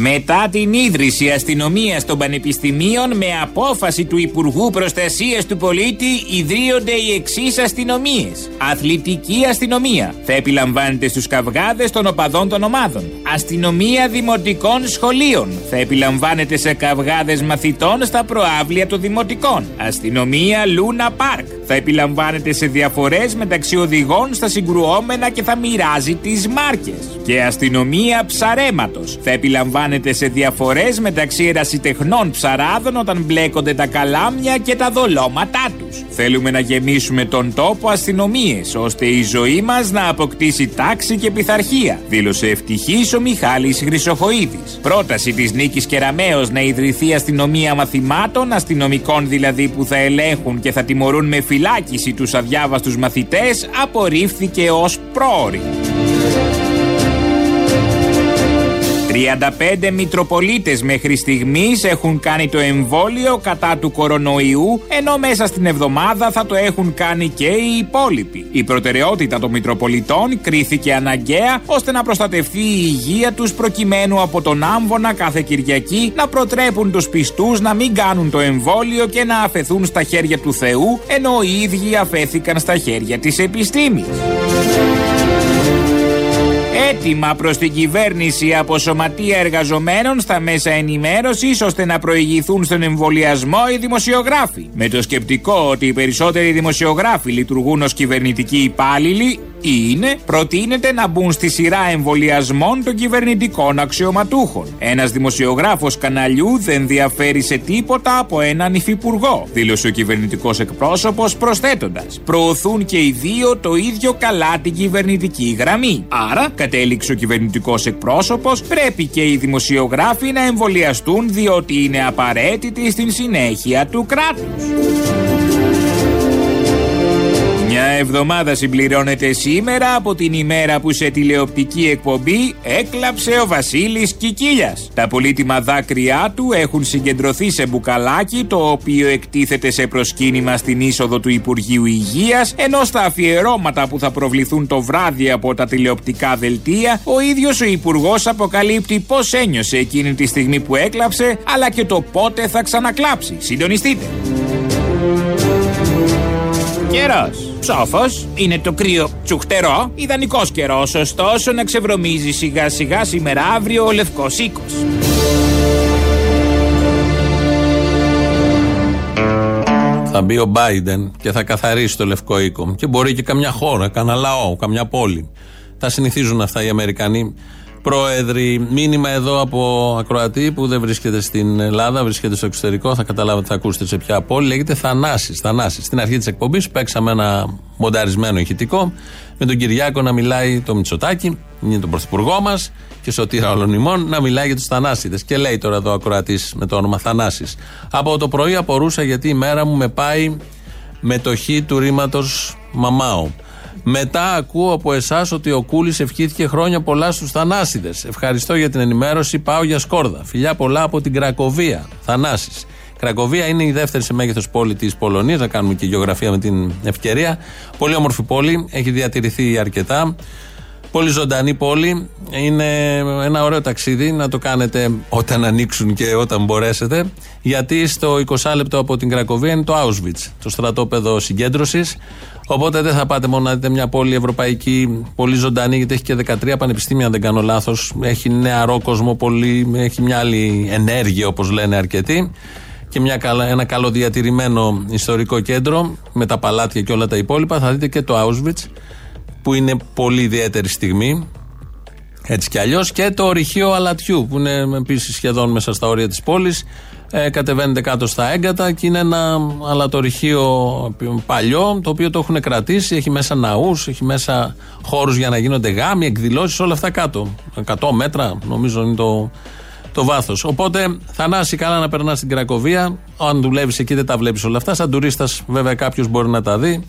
Μετά την ίδρυση αστυνομίας των πανεπιστημίων με απόφαση του Υπουργού Προστασίας του Πολίτη ιδρύονται οι εξής αστυνομίες. Αθλητική αστυνομία. Θα επιλαμβάνεται στους καυγάδες των οπαδών των ομάδων. Αστυνομία δημοτικών σχολείων. Θα επιλαμβάνεται σε καυγάδες μαθητών στα προάβλια των δημοτικών. Αστυνομία Λούνα Πάρκ. Θα επιλαμβάνεται σε διαφορές μεταξύ οδηγών στα συγκρουόμενα και θα μοιράζει τις μάρκες. Και αστυνομία ψαρέματος. Θα επιλαμβάνεται σε διαφορές μεταξύ ερασιτεχνών ψαράδων όταν μπλέκονται τα καλάμια και τα δολώματά τους. Θέλουμε να γεμίσουμε τον τόπο αστυνομίες, ώστε η ζωή μας να αποκτήσει τάξη και πειθαρχία, δήλωσε ευτυχής ο Μιχάλης Χρυσοχοίδης. Πρόταση της Νίκης Κεραμέως να ιδρυθεί αστυνομία μαθημάτων, αστυνομικών δηλαδή που θα ελέγχουν και θα τιμωρούν με φυλάκιση τους αδιάβαστους μαθητές, απορρίφθηκε ως πρόορη. 35 Μητροπολίτες μέχρι στιγμής έχουν κάνει το εμβόλιο κατά του κορονοϊού, ενώ μέσα στην εβδομάδα θα το έχουν κάνει και οι υπόλοιποι. Η προτεραιότητα των Μητροπολιτών κρίθηκε αναγκαία ώστε να προστατευτεί η υγεία τους προκειμένου από τον άμβονα κάθε Κυριακή να προτρέπουν τους πιστούς να μην κάνουν το εμβόλιο και να αφαιθούν στα χέρια του Θεού, ενώ οι ίδιοι αφέθηκαν στα χέρια της επιστήμης. Έτοιμα προς την κυβέρνηση από σωματεία εργαζομένων στα μέσα ενημέρωσης ώστε να προηγηθούν στον εμβολιασμό οι δημοσιογράφοι. Με το σκεπτικό ότι οι περισσότεροι δημοσιογράφοι λειτουργούν ως κυβερνητικοί υπάλληλοι, είναι προτείνεται να μπουν στη σειρά εμβολιασμών των κυβερνητικών αξιωματούχων. Ένας δημοσιογράφος καναλιού δεν διαφέρει σε τίποτα από έναν υφυπουργό, δήλωσε ο κυβερνητικός εκπρόσωπος προσθέτοντας. Προωθούν και οι δύο το ίδιο καλά την κυβερνητική γραμμή. Άρα, κατέληξε ο κυβερνητικός εκπρόσωπος, πρέπει και οι δημοσιογράφοι να εμβολιαστούν διότι είναι απαραίτητοι στην συνέχεια του κράτους. Μια εβδομάδα συμπληρώνεται σήμερα από την ημέρα που σε τηλεοπτική εκπομπή έκλαψε ο Βασίλης Κικίλιας. Τα πολύτιμα δάκρυά του έχουν συγκεντρωθεί σε μπουκαλάκι το οποίο εκτίθεται σε προσκύνημα στην είσοδο του Υπουργείου Υγείας ενώ στα αφιερώματα που θα προβληθούν το βράδυ από τα τηλεοπτικά δελτία ο ίδιος ο Υπουργός αποκαλύπτει πώς ένιωσε εκείνη τη στιγμή που έκλαψε αλλά και το πότε θα ξανακλάψει. Συντονιστείτε. Καιρός. Ψόφος είναι το κρύο τσουχτερό, ιδανικός καιρός, ωστόσο να ξεβρωμίζει σιγά σιγά σήμερα αύριο ο λευκός οίκος. Θα μπει ο Biden και θα καθαρίσει το λευκό οίκο. Και μπορεί και καμιά χώρα, κανένα λαό, καμιά πόλη. Τα συνηθίζουν αυτά οι Αμερικανοί πρόεδροι. Μήνυμα εδώ από ακροατή που δεν βρίσκεται στην Ελλάδα, βρίσκεται στο εξωτερικό. Θα καταλάβετε, θα ακούσετε σε ποια πόλη. Λέγεται Θανάσης. Θανάσης. Στην αρχή της εκπομπής παίξαμε ένα μονταρισμένο ηχητικό με τον Κυριάκο να μιλάει το Μητσοτάκι, είναι τον πρωθυπουργό μας και σωτήρα όλων ημών, να μιλάει για τους Θανάσιδες. Και λέει τώρα εδώ ακροατής με το όνομα Θανάσης. Από το πρωί απορούσα γιατί η μέρα μου με πάει μετοχή του ρήματος Μαμάου. Μετά ακούω από εσάς ότι ο Κούλης ευχήθηκε χρόνια πολλά στους Θανάσιδες. Ευχαριστώ για την ενημέρωση. Πάω για σκόρδα. Φιλιά πολλά από την Κρακοβία. Θανάσης. Κρακοβία είναι η δεύτερη σε μέγεθος πόλη της Πολωνίας. Να κάνουμε και γεωγραφία με την ευκαιρία. Πολύ όμορφη πόλη. Έχει διατηρηθεί αρκετά. Πολύ ζωντανή πόλη. Είναι ένα ωραίο ταξίδι να το κάνετε όταν ανοίξουν και όταν μπορέσετε. Γιατί στο 20 λεπτό από την Κρακοβία είναι το Auschwitz, το στρατόπεδο συγκέντρωσης. Οπότε δεν θα πάτε μόνο να δείτε μια πόλη ευρωπαϊκή πολύ ζωντανή, γιατί έχει και 13 πανεπιστήμια, αν δεν κάνω λάθος. Έχει νεαρό κόσμο πολύ, έχει μια άλλη ενέργεια, όπως λένε αρκετοί. Και μια, ένα καλοδιατηρημένο ιστορικό κέντρο με τα παλάτια και όλα τα υπόλοιπα. Θα δείτε και το Auschwitz, που είναι πολύ ιδιαίτερη στιγμή. Έτσι κι αλλιώς και το ορυχείο Αλατιού που είναι επίσης σχεδόν μέσα στα όρια της πόλης. Ε, κατεβαίνετε κάτω στα έγκατα και είναι ένα αλατορυχείο παλιό το οποίο το έχουν κρατήσει. Έχει μέσα ναούς, έχει μέσα χώρους για να γίνονται γάμοι, εκδηλώσεις, όλα αυτά κάτω. 100 μέτρα νομίζω είναι το, το βάθος. Οπότε θανάσει καλά να περνάς στην Κρακοβία. Αν δουλεύεις εκεί δεν τα βλέπεις όλα αυτά. Σαν τουρίστας, βέβαια, κάποιος μπορεί να τα δει.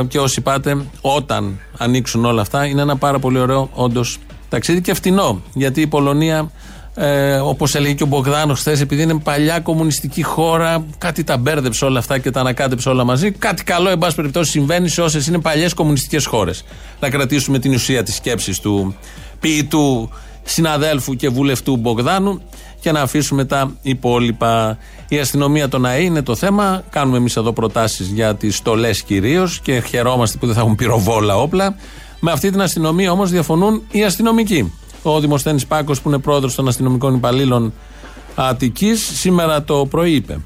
Ε, και όσοι πάτε, όταν ανοίξουν όλα αυτά, είναι ένα πάρα πολύ ωραίο όντως ταξίδι και φτηνό. Γιατί η Πολωνία, ε, όπως έλεγε και ο Μπογδάνος χθες, επειδή είναι παλιά κομμουνιστική χώρα, κάτι τα μπέρδεψε όλα αυτά και τα ανακάτεψε όλα μαζί. Κάτι καλό, εν πάση περιπτώσει, συμβαίνει σε όσες είναι παλιές κομμουνιστικές χώρες. Να κρατήσουμε την ουσία της σκέψης του ποιητού συναδέλφου και βουλευτού Μπογδάνου και να αφήσουμε τα υπόλοιπα. Η αστυνομία των ΑΕ είναι το θέμα. Κάνουμε εμείς εδώ προτάσεις για τις στολές κυρίως και χαιρόμαστε που δεν θα έχουν πυροβόλα όπλα. Με αυτή την αστυνομία όμως διαφωνούν οι αστυνομικοί. Ο Δημοσθένης Πάκος, που είναι πρόεδρος των αστυνομικών υπαλλήλων Αττικής, σήμερα το πρωί είπε.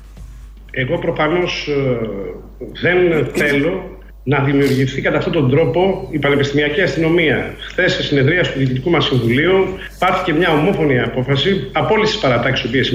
Εγώ προφανώς δεν θέλω να δημιουργηθεί κατά αυτόν τον τρόπο η πανεπιστημιακή αστυνομία. Χθες, σε συνεδρία του Διοικητικού μας Συμβουλίου, πάρθηκε μια ομόφωνη απόφαση από όλες τις παρατάξεις οι οποίες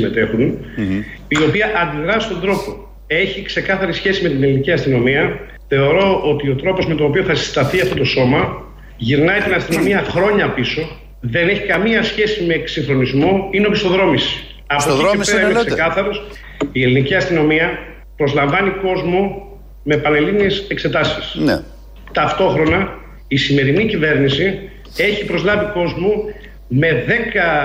η οποία αντιδρά στον τρόπο. Έχει ξεκάθαρη σχέση με την ελληνική αστυνομία. Θεωρώ ότι ο τρόπος με τον οποίο θα συσταθεί αυτό το σώμα γυρνάει την αστυνομία χρόνια πίσω. Δεν έχει καμία σχέση με εξυγχρονισμό, είναι οπισθοδρόμηση. Από εκεί και πέρα είναι ξεκάθαρος. Η ελληνική αστυνομία προσλαμβάνει κόσμο με πανελλήνιες εξετάσεις. Ναι. Ταυτόχρονα η σημερινή κυβέρνηση έχει προσλάβει κόσμο με 10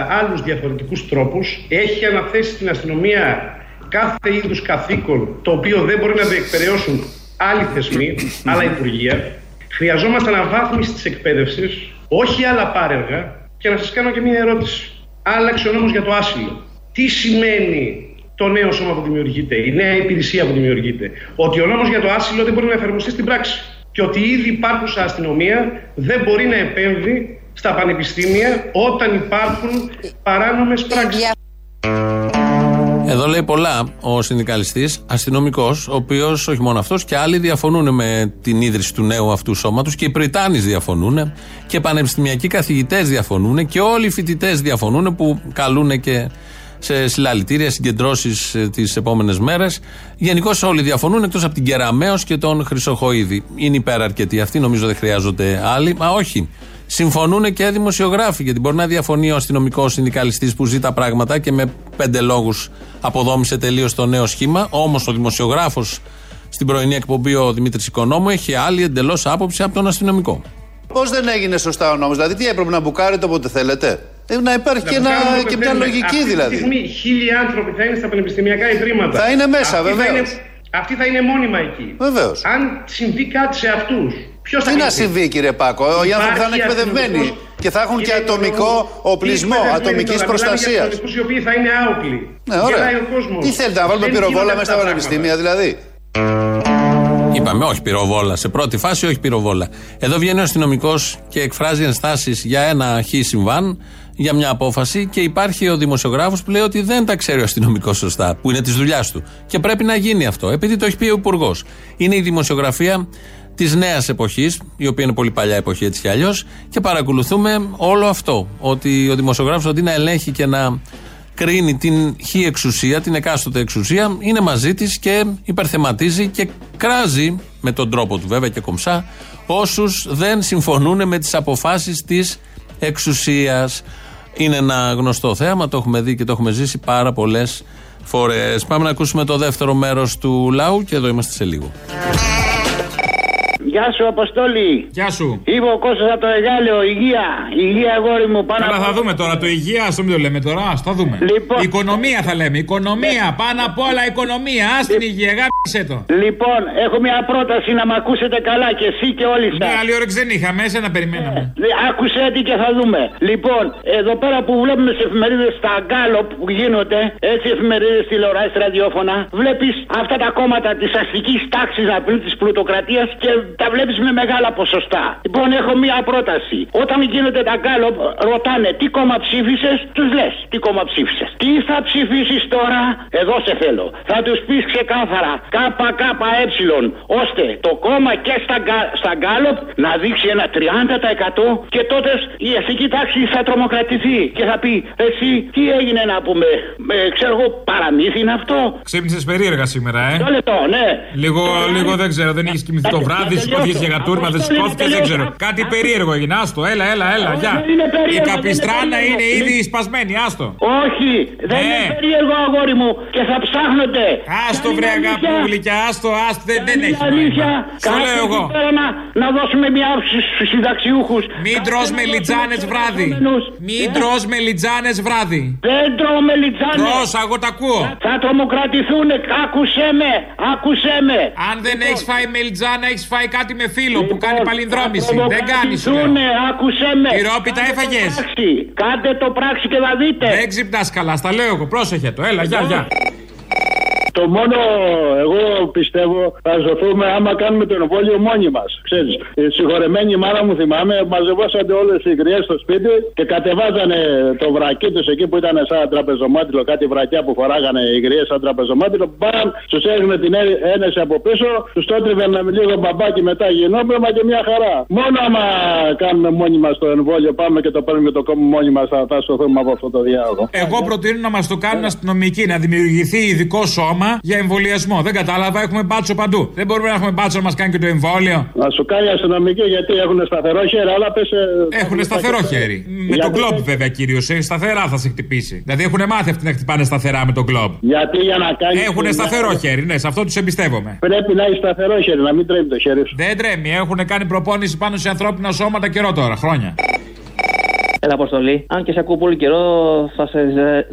άλλους διαφορετικούς τρόπους, έχει αναθέσει στην αστυνομία κάθε είδους καθήκον το οποίο δεν μπορεί να διεκπαιρεώσουν άλλοι θεσμοί, άλλα υπουργεία. Χρειαζόμαστε αναβάθμιση της εκπαίδευσης, όχι άλλα πάρεργα. Και να σας κάνω και μία ερώτηση. Άλλαξε ο νόμος για το άσυλο. Τι σημαίνει το νέο σώμα που δημιουργείται, η νέα υπηρεσία που δημιουργείται; Ότι ο νόμος για το άσυλο δεν μπορεί να εφαρμοστεί στην πράξη. Και ότι η ήδη υπάρχουσα αστυνομία δεν μπορεί να επέμβει στα πανεπιστήμια όταν υπάρχουν παράνομες πράξεις. Εδώ λέει πολλά ο συνδικαλιστής, αστυνομικός, ο οποίος όχι μόνο αυτός και άλλοι διαφωνούν με την ίδρυση του νέου αυτού σώματος και οι Πριτάνοι διαφωνούν και πανεπιστημιακοί καθηγητές διαφωνούν και όλοι οι φοιτητές διαφωνούν που καλούν και σε συλλαλητήρια, συγκεντρώσεις ε, τις επόμενες μέρες. Γενικώς όλοι διαφωνούν εκτός από την Κεραμαίο και τον Χρυσοχοίδη. Είναι υπεραρκετοί αυτοί, νομίζω δεν χρειάζονται άλλοι. Μα όχι. Συμφωνούν και δημοσιογράφοι, γιατί μπορεί να διαφωνεί ο αστυνομικός συνδικαλιστής που ζητά πράγματα και με πέντε λόγους αποδόμησε τελείως το νέο σχήμα. Όμως ο δημοσιογράφος στην πρωινή εκπομπή, ο Δημήτρης Οικονόμου, έχει άλλη εντελώς άποψη από τον αστυνομικό. Πώς δεν έγινε σωστά ο νόμος, δηλαδή τι έπρεπε να μπουκάρετε όποτε θέλετε; Ε, να υπάρχει και, ένα, και μια λογική αυτή δηλαδή. Αυτή τη στιγμή χίλιοι άνθρωποι θα είναι στα πανεπιστημιακά ιδρύματα. Θα είναι μέσα, βεβαίως. Αυτοί θα είναι μόνιμα εκεί. Βεβαίως. Αν συμβεί κάτι σε αυτούς, ποιος θα Τι να συμβεί, κύριε Πάκο, οι άνθρωποι θα είναι εκπαιδευμένοι και θα έχουν και ατομικό οπλισμό, ατομικής προστασίας. οι οποίοι θα είναι άοπλοι. Ναι, ωραία. Τι θέλετε, να βάλουμε πυροβόλα μέσα στα πανεπιστήμια δηλαδή; Είπαμε, όχι πυροβόλα. Σε πρώτη φάση, όχι πυροβόλα. Εδώ βγαίνει ο αστυνομικός και εκφράζει ενστάσεις για ένα χ συμβάν, για μια απόφαση και υπάρχει ο δημοσιογράφος που λέει ότι δεν τα ξέρει ο αστυνομικός σωστά, που είναι της δουλειάς του. Και πρέπει να γίνει αυτό, επειδή το έχει πει ο Υπουργός. Είναι η δημοσιογραφία της νέας εποχής, η οποία είναι πολύ παλιά εποχή έτσι κι αλλιώς, και παρακολουθούμε όλο αυτό. Ότι ο δημοσιογράφος αντί να ελέγχει και να κρίνει την χ εξουσία, την εκάστοτε εξουσία, είναι μαζί της και υπερθεματίζει και κράζει με τον τρόπο του βέβαια και κομψά όσους δεν συμφωνούν με τις αποφάσεις της εξουσίας. Είναι ένα γνωστό θέαμα, το έχουμε δει και το έχουμε ζήσει πάρα πολλές φορές. Πάμε να ακούσουμε το δεύτερο μέρος του λαού και εδώ είμαστε σε λίγο. Γεια σου, Αποστόλη. Γεια σου. Είμαι ο Κώστας από το Εγάλεο. Υγεία. Υγεία, αγόρι μου. Πάνω Καλά, απ' θα δούμε τώρα το υγεία, ας μην το λέμε τώρα. Ας το δούμε. Λοιπόν. Οικονομία θα λέμε. Οικονομία. Πάνω απ' όλα οικονομία. Α την υγεία, γάμισε το. Λοιπόν, έχω μια πρόταση να μ' ακούσετε καλά και εσύ και όλοι σας. Ναι, άλλη όρεξη δεν είχαμε, σε να περιμέναμε. Ε, Άκουσε τι και θα δούμε. Λοιπόν, εδώ πέρα που βλέπουμε σε εφημερίδες τα γκάλοπ που γίνονται, έτσι εφημερίδες, τηλεοράσει, ραδιόφωνα, βλέπεις αυτά τα κόμματα της αστικής τάξης να πει της πλουτοκρατίας και τα βλέπεις με μεγάλα ποσοστά. Λοιπόν, έχω μία πρόταση. Όταν γίνονται τα γκάλοπ, ρωτάνε τι κόμμα ψήφισες, τους λες τι κόμμα ψήφισες. Τι θα ψηφίσεις τώρα, εδώ σε θέλω. Θα τους πεις ξεκάθαρα, ΚΚΕ ώστε το κόμμα και στα, γκα- στα γκάλοπ να δείξει ένα 30% και τότε η αστική τάξη θα τρομοκρατηθεί και θα πει εσύ τι έγινε να πούμε, ε, ξέρω εγώ παραμύθι είναι αυτό; Ξύπνησες περίεργα σήμερα, ε; Το λεπτό, ναι. Λίγο, λίγο δεν ξέρω, δεν είχε κοιμηθεί το βράδυ, σηκώθηκε για γατούρμα, δεν σηκώθηκε, δεν ξέρω. Κάτι περίεργο έγινε, άστο, έλα, έλα, έλα, γεια. δεν είναι περίεργο, Η δεν είναι καπιστράνα περίεργο. είναι ήδη σπασμένη, άστο. Όχι, δεν Ναι. είναι περίεργο αγόρι μου και θα ψάχνονται. Άστο Δεν βρε είναι αγάπη αλήθεια. μου γλυκιά, άστο, άστο, δεν, δεν Είναι έχει αλήθεια. νόημα. Στο Κάθε λέω εγώ. εκεί πέρα να, να δώσουμε μια άποψη στους συνταξιούχους. Μην Κάθε τρως να με δώσουμε λιτζάνες στους βράδυ. εργαζόμενους. Μην Ε, τρως με λιτζάνες βράδυ. Δεν τρώω με λιτζάνες. Τρως, εγώ τα ακούω. Θα τρομοκρατηθούν, άκουσέ με, άκουσέ με. Αν δεν έχεις φάει μελιτζάνα, έχεις φάει κάτι με φίλο που κάνει παλινδρόμηση. Θα Δεν κάνει σου λέω. τρομοκρατηθούνε, άκουσέ με. Τυρόπιτα Κάντε το έφαγες. πράξη. Κάντε το πράξη και θα δείτε. Δεν ξυπνάς καλά, στα λέω εγώ. Πρόσεχε το, έλα, γεια, γεια. Το μόνο εγώ πιστεύω θα ζωθούμε άμα κάνουμε το εμβόλιο μόνοι μας. Ξέρεις, η συγχωρεμένη μάνα μου θυμάμαι, μαζευόσατε όλες οι γριέ στο σπίτι και κατεβάζανε το βρακί τους εκεί που ήταν σαν τραπεζομάτιλο, κάτι βρακιά που φοράγανε οι γριέ σαν τραπεζομάτιλο. Μπαμ, τους έριχνε την έ- ένεση από πίσω, τους το έτριβε με λίγο μπαμπάκι μετά γινόπλευμα και μια χαρά. Μόνο άμα κάνουμε μόνοι μας το εμβόλιο, πάμε και το παίρνουμε το κόμμα μόνοι μας, θα, θα σωθούμε από αυτό το διάλογο. Εγώ προτείνω να μας το κάνουν αστυνομικοί, να δημιουργηθεί ειδικό σώμα για εμβολιασμό. Δεν κατάλαβα, έχουμε μπάτσο παντού. Δεν μπορούμε να έχουμε μπάτσο να μας κάνει και το εμβόλιο. Να σου κάνει αστυνομική γιατί έχουν σταθερό χέρι, αλλά πες... ε, Έχουν σταθερό χέρι. Με τον κλόμπ βέβαια κυρίω. Σταθερά θα σε χτυπήσει. Δηλαδή έχουν μάθει αυτοί να χτυπάνε σταθερά με τον κλόμπ. Γιατί για να κάνει. Έχουν σταθερό χέρι, ναι, σε αυτό τους εμπιστεύομαι. Πρέπει να έχεις σταθερό χέρι, να μην τρέμει το χέρι σου. Δεν τρέμει, έχουν κάνει προπόνηση πάνω σε ανθρώπινα σώματα καιρό τώρα, χρόνια. Έλα, Αποστολή. Αν και σε ακούω πολύ καιρό, θα σε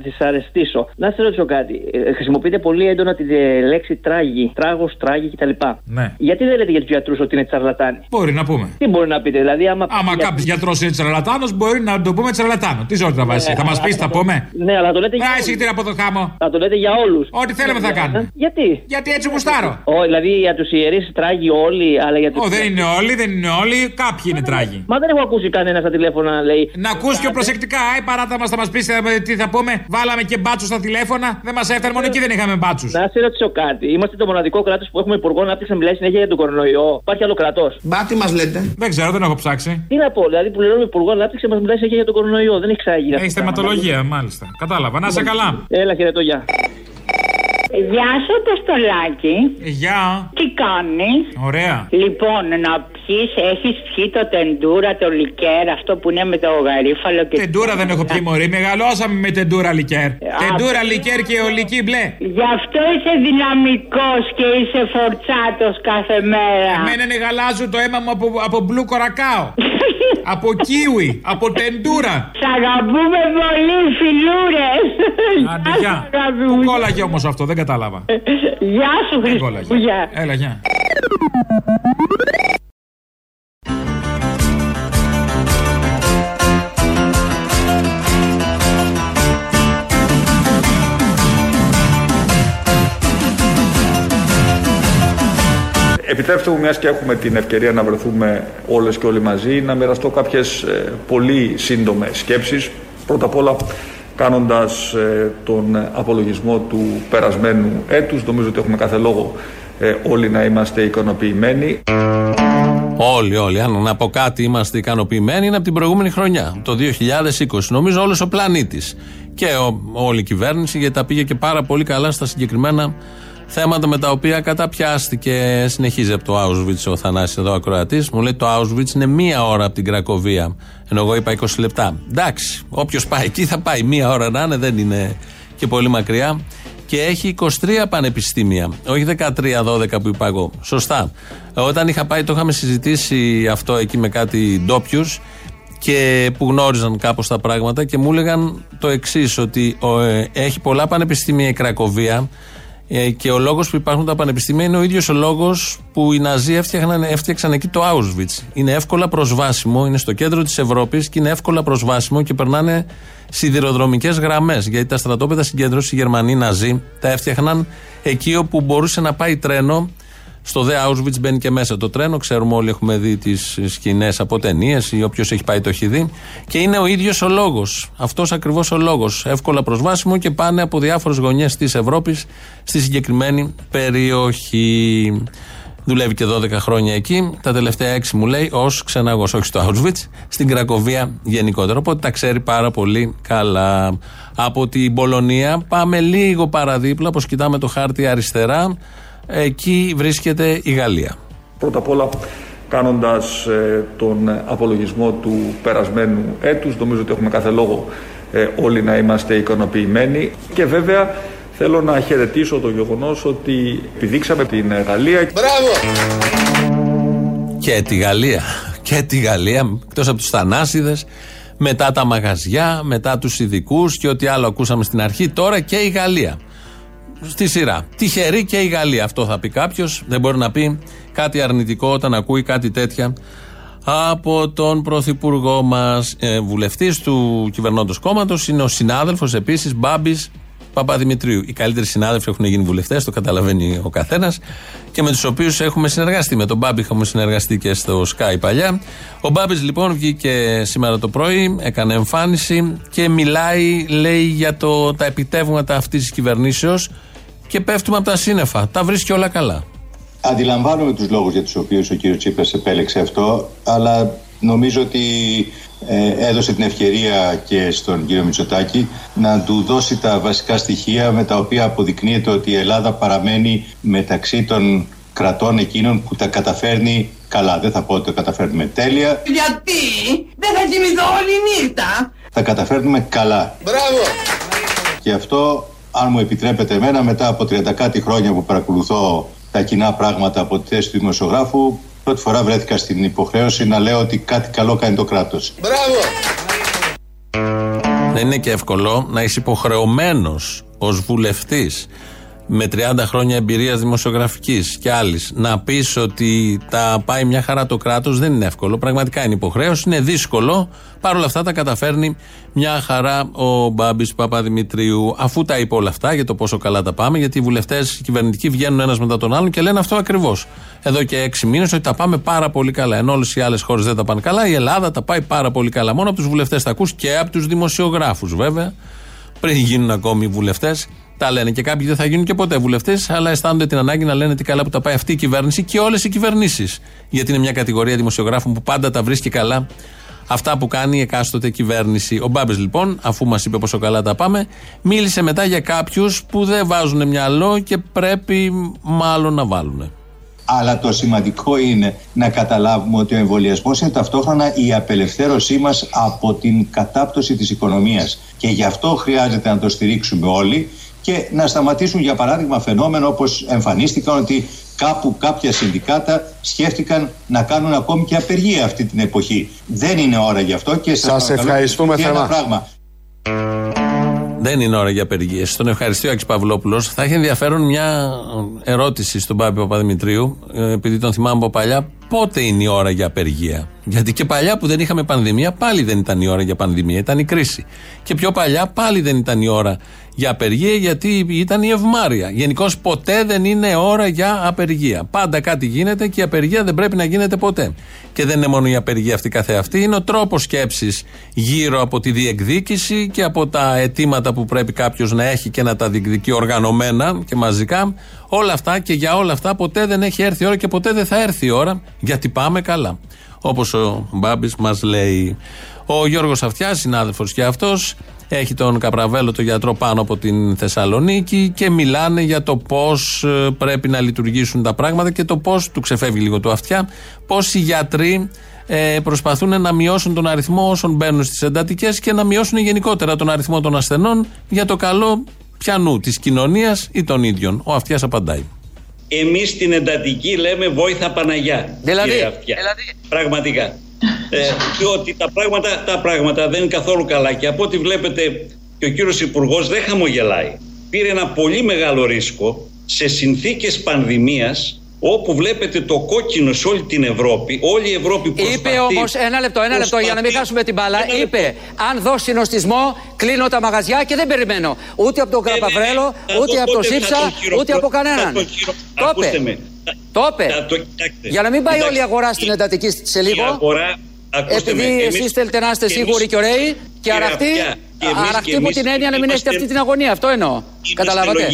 δυσαρεστήσω. Να σε ρωτήσω κάτι. Ε, Χρησιμοποιείτε πολύ έντονα τη ε, λέξη τράγη, τράγος, τράγη κτλ. Ναι. Γιατί δεν λέτε για τους γιατρούς ότι είναι τσαρλατάνοι; Μπορεί να πούμε. Τι μπορεί να πείτε, δηλαδή, άμα. Άμα κάποιος γιατρός είναι τσαρλατάνος, μπορεί να το πούμε τσαρλατάνο. Τι ζόρι θα βάζεις, Ναι, θα μας αλλά πεις, θα θα το- πούμε; Ναι, αλλά το λέτε για. Α, όλους. εισιτήρια από το χάμο; Θα το λέτε για όλους. Ό,τι θέλουμε θα κάνουμε. Γιατί; Γιατί έτσι γουστάρω. Ω, δηλαδή για τους ιερείς τράγοι όλοι, αλλά για του. Ω, δεν είναι όλοι, δεν είναι όλοι, κάποιοι είναι τράγοι. Μα δεν έχω ακούσει κανένα στα τηλέφωνα να λέει. Να ακούς πιο προσεκτικά, η παράτα μας θα μας πεις τι θα πούμε. Βάλαμε και μπάτσους στα τηλέφωνα, δεν μας έφερε μόνο εκεί δεν είχαμε μπάτσους. Να σε ρωτήσω κάτι. Είμαστε το μοναδικό κράτος που έχουμε υπουργό ανάπτυξη να μιλάει συνέχεια για τον κορονοϊό. Υπάρχει άλλο κρατό. Μπα, τι μας λέτε. Δεν ξέρω, δεν έχω ψάξει. Τι να πω, δηλαδή που πληρώνουμε υπουργό ανάπτυξη μας μιλάει συνέχεια για τον κορονοϊό. Δεν έχει ξαναγίνει. Έχει θεματολογία, μάλιστα. Κατάλαβα. Να σε καλά. Έλα, χαιρετώ, γεια. Γεια σου, Αποστολάκη. Γεια. Τι κάνεις; Ωραία. Λοιπόν, να πιείς, έχεις πιει το τεντούρα, το λικέρ, αυτό που είναι με το γαρίφαλο και... Τεντούρα δεν έχω πιει μωρή. Μεγαλώσαμε με τεντούρα λικέρ. Τεντούρα λικέρ και ολική μπλε. Γι' αυτό είσαι δυναμικός και είσαι φορτσάτος κάθε μέρα. Εμένα είναι γαλάζου το αίμα μου από, από μπλου κορακάο. από κίουι. Από τεντούρα. Σ' αγαπούμε πολύ, φιλούρες. Άντε, γεια. Που κόλλαγε όμως αυτό, δεν κατάλαβα. Γεια σου, Δεν Χριστό. κόλλαγε. Γεια. Έλα, γεια. Επιτρέψτε μου, μιας και έχουμε την ευκαιρία να βρεθούμε όλες και όλοι μαζί, να μοιραστώ κάποιες ε, πολύ σύντομες σκέψεις. Πρώτα απ' όλα, κάνοντας ε, τον απολογισμό του περασμένου έτους, νομίζω ότι έχουμε κάθε λόγο ε, όλοι να είμαστε ικανοποιημένοι. Όλοι, όλοι. Αν από κάτι είμαστε ικανοποιημένοι είναι από την προηγούμενη χρονιά, το 2020. Νομίζω όλος ο πλανήτης. Και ο, όλη η κυβέρνηση, γιατί τα πήγε και πάρα πολύ καλά στα συγκεκριμένα θέματα με τα οποία καταπιάστηκε. Συνεχίζει από το Auschwitz ο Θανάσης εδώ ακροατής. Μου λέει το Auschwitz είναι μία ώρα από την Κρακοβία. Ενώ εγώ είπα 20 λεπτά. Εντάξει, όποιος πάει εκεί θα πάει μία ώρα να είναι, δεν είναι και πολύ μακριά. Και έχει 23 πανεπιστήμια. Όχι 13-12 που είπα εγώ. Σωστά. Όταν είχα πάει, το είχαμε συζητήσει αυτό εκεί με κάτι ντόπιους και που γνώριζαν κάπως τα πράγματα και μου έλεγαν το εξής ότι ο, ε, έχει πολλά πανεπιστήμια η Κρακοβία ε, και ο λόγος που υπάρχουν τα πανεπιστήμια είναι ο ίδιος ο λόγος που οι Ναζί έφτιαξαν, έφτιαξαν εκεί το Auschwitz. Είναι εύκολα προσβάσιμο, είναι στο κέντρο της Ευρώπης και είναι εύκολα προσβάσιμο και περνάνε σιδηροδρομικές γραμμές γιατί τα στρατόπεδα συγκέντρωση οι Γερμανοί Ναζί τα έφτιαχναν εκεί όπου μπορούσε να πάει τρένο Στο Δε Auschwitz μπαίνει και μέσα το τρένο. Ξέρουμε όλοι, έχουμε δει τις σκηνές από ταινίες ή όποιος έχει πάει το έχει δει. Και είναι ο ίδιος ο λόγος. Αυτός ακριβώς ο λόγος. Εύκολα προσβάσιμο και πάνε από διάφορες γωνιές της Ευρώπης στη συγκεκριμένη περιοχή. Δουλεύει και 12 χρόνια εκεί. Τα τελευταία 6 μου λέει ως ξεναγός, όχι στο Auschwitz, στην Κρακοβία γενικότερα. Οπότε τα ξέρει πάρα πολύ καλά. Από την Πολωνία πάμε λίγο παραδίπλα, όπως κοιτάμε το χάρτη αριστερά. Εκεί βρίσκεται η Γαλλία. Πρώτα απ' όλα κάνοντας ε, τον απολογισμό του περασμένου έτους νομίζω ότι έχουμε κάθε λόγο ε, όλοι να είμαστε ικανοποιημένοι και βέβαια θέλω να χαιρετήσω το γεγονός ότι επιδείξαμε την Γαλλία Μπράβο! Και τη Γαλλία και τη Γαλλία εκτός από τους θανάσιδες μετά τα μαγαζιά, μετά τους ειδικούς και ό,τι άλλο ακούσαμε στην αρχή τώρα και η Γαλλία στη σειρά. Τυχερή και η Γαλλία. Αυτό θα πει κάποιος. Δεν μπορεί να πει κάτι αρνητικό όταν ακούει κάτι τέτοια από τον πρωθυπουργό μας. Ε, Βουλευτής του κυβερνώντος κόμματος είναι ο συνάδελφος επίσης Μπάμπης Παπαδημητρίου. Οι καλύτεροι συνάδελφοι έχουν γίνει βουλευτές, το καταλαβαίνει ο καθένας και με τους οποίους έχουμε συνεργαστεί. Με τον Μπάμπη έχουμε συνεργαστεί και στο Sky παλιά. Ο Μπάμπης λοιπόν βγήκε σήμερα το πρωί, έκανε εμφάνιση και μιλάει, λέει, για το, τα επιτεύγματα αυτής της κυβερνήσεως και πέφτουμε από τα σύννεφα. Τα βρίσκει όλα καλά. Αντιλαμβάνομαι τους λόγους για τους οποίους ο κύριος Τσίπρας επέλεξε αυτό, αλλά νομίζω ότι ε, έδωσε την ευκαιρία και στον κύριο Μητσοτάκη να του δώσει τα βασικά στοιχεία με τα οποία αποδεικνύεται ότι η Ελλάδα παραμένει μεταξύ των κρατών εκείνων που τα καταφέρνει καλά. Δεν θα πω ότι τα καταφέρνουμε τέλεια. Γιατί; Δεν θα κοιμηθώ όλη νύχτα. Τα καταφέρνουμε καλά. Μπράβο. Και αυτό αν μου επιτρέπετε εμένα, μετά από 30 κάτι χρόνια που παρακολουθώ τα κοινά πράγματα από τη θέση του δημοσιογράφου, πρώτη φορά βρέθηκα στην υποχρέωση να λέω ότι κάτι καλό κάνει το κράτος. Μπράβο! Δεν είναι και εύκολο να είσαι υποχρεωμένος ως βουλευτής με 30 χρόνια εμπειρίας δημοσιογραφικής και άλλης να πεις ότι τα πάει μια χαρά το κράτος δεν είναι εύκολο. Πραγματικά είναι υποχρέωση, είναι δύσκολο. Παρ' όλα αυτά τα καταφέρνει μια χαρά ο Μπάμπης Παπαδημητρίου. Αφού τα είπε όλα αυτά για το πόσο καλά τα πάμε, γιατί οι βουλευτές κυβερνητικοί βγαίνουν ένας μετά τον άλλον και λένε αυτό ακριβώς. Εδώ και έξι μήνες ότι τα πάμε πάρα πολύ καλά. Ενώ όλες οι άλλες χώρες δεν τα πάνε καλά, η Ελλάδα τα πάει πάρα πολύ καλά. Μόνο από τους βουλευτές τα ακούς και από τους δημοσιογράφους βέβαια, πριν γίνουν ακόμη βουλευτές τα λένε και κάποιοι δεν θα γίνουν και ποτέ βουλευτές, αλλά αισθάνονται την ανάγκη να λένε τι καλά που τα πάει αυτή η κυβέρνηση και όλες οι κυβερνήσεις. Γιατί είναι μια κατηγορία δημοσιογράφων που πάντα τα βρίσκει καλά αυτά που κάνει η εκάστοτε κυβέρνηση. Ο Μπάμπε λοιπόν, αφού μας είπε πόσο καλά τα πάμε, μίλησε μετά για κάποιους που δεν βάζουν μυαλό και πρέπει μάλλον να βάλουν. Αλλά το σημαντικό είναι να καταλάβουμε ότι ο εμβολιασμός είναι ταυτόχρονα η απελευθέρωσή μας από την κατάπτωση της οικονομίας. Και γι' αυτό χρειάζεται να το στηρίξουμε όλοι και να σταματήσουν για παράδειγμα φαινόμενο όπως εμφανίστηκαν ότι κάπου κάποια συνδικάτα σκέφτηκαν να κάνουν ακόμη και απεργία αυτή την εποχή. Δεν είναι ώρα γι' αυτό και σας, σας ευχαριστούμε θερμά. πράγμα. Δεν είναι ώρα για απεργίες. Στον ευχαριστεί ο Άκης Παυλόπουλος. Θα έχει ενδιαφέρον μια ερώτηση στον Πάπη Παπαδημητρίου, ε, επειδή τον θυμάμαι από παλιά, πότε είναι η ώρα για απεργία; Γιατί και παλιά που δεν είχαμε πανδημία, πάλι δεν ήταν η ώρα για πανδημία, ήταν η κρίση. Και πιο παλιά πάλι δεν ήταν η ώρα για απεργία, γιατί ήταν η ευμάρεια. Γενικώς ποτέ δεν είναι ώρα για απεργία. Πάντα κάτι γίνεται και η απεργία δεν πρέπει να γίνεται ποτέ. Και δεν είναι μόνο η απεργία αυτή καθεαυτή, είναι ο τρόπος σκέψης γύρω από τη διεκδίκηση και από τα αιτήματα που πρέπει κάποιος να έχει και να τα διεκδικεί οργανωμένα και μαζικά. Όλα αυτά και για όλα αυτά ποτέ δεν έχει έρθει η ώρα και ποτέ δεν θα έρθει η ώρα γιατί πάμε καλά. Όπως ο Μπάμπης μας λέει. Ο Γιώργος Αυτιάς, συνάδελφος και αυτός, έχει τον Καπραβέλο, τον γιατρό πάνω από την Θεσσαλονίκη και μιλάνε για το πώς ε, πρέπει να λειτουργήσουν τα πράγματα και το πώς, του ξεφεύγει λίγο το αυτιά, πώς οι γιατροί ε, προσπαθούν να μειώσουν τον αριθμό όσων μπαίνουν στις εντατικές και να μειώσουν γενικότερα τον αριθμό των ασθενών για το καλό πιανού της κοινωνίας ή των ίδιων. Ο αυτιάς απαντάει. Εμείς στην εντατική λέμε βόηθα Παναγιά. Δηλαδή, δηλαδή. Πραγματικά. ε, και ότι τα πράγματα, τα πράγματα δεν είναι καθόλου καλά και από ό,τι βλέπετε και ο κύριος Υπουργός δεν χαμογελάει. Πήρε ένα πολύ μεγάλο ρίσκο σε συνθήκες πανδημίας όπου βλέπετε το κόκκινο σε όλη την Ευρώπη, όλη η Ευρώπη προσπαθεί... Είπε όμως, ένα λεπτό, ένα λεπτό για να μην χάσουμε την μπάλα. Είπε, αν δω συνοστισμό, κλείνω τα μαγαζιά και δεν περιμένω. Ούτε από τον Κραπαβρέλο, ούτε από τον Σύψα, ούτε από κανέναν. Ακούστε με. Το είπε. Τα- το- κοιτάξτε, Για να μην πάει κοιτάξτε, όλη η αγορά στην εντατική σε Η λίγο. αγορά, ακούστε Επειδή με, εμείς- εσείς θέλετε να είστε και εμείς- σίγουροι και ωραίοι και κύριε αραχτοί, Αυτιά, και εμείς- αραχτοί και από εμείς την έννοια να μην έχετε είμαστε- αυτή την αγωνία. Αυτό εννοώ. Καταλάβατε;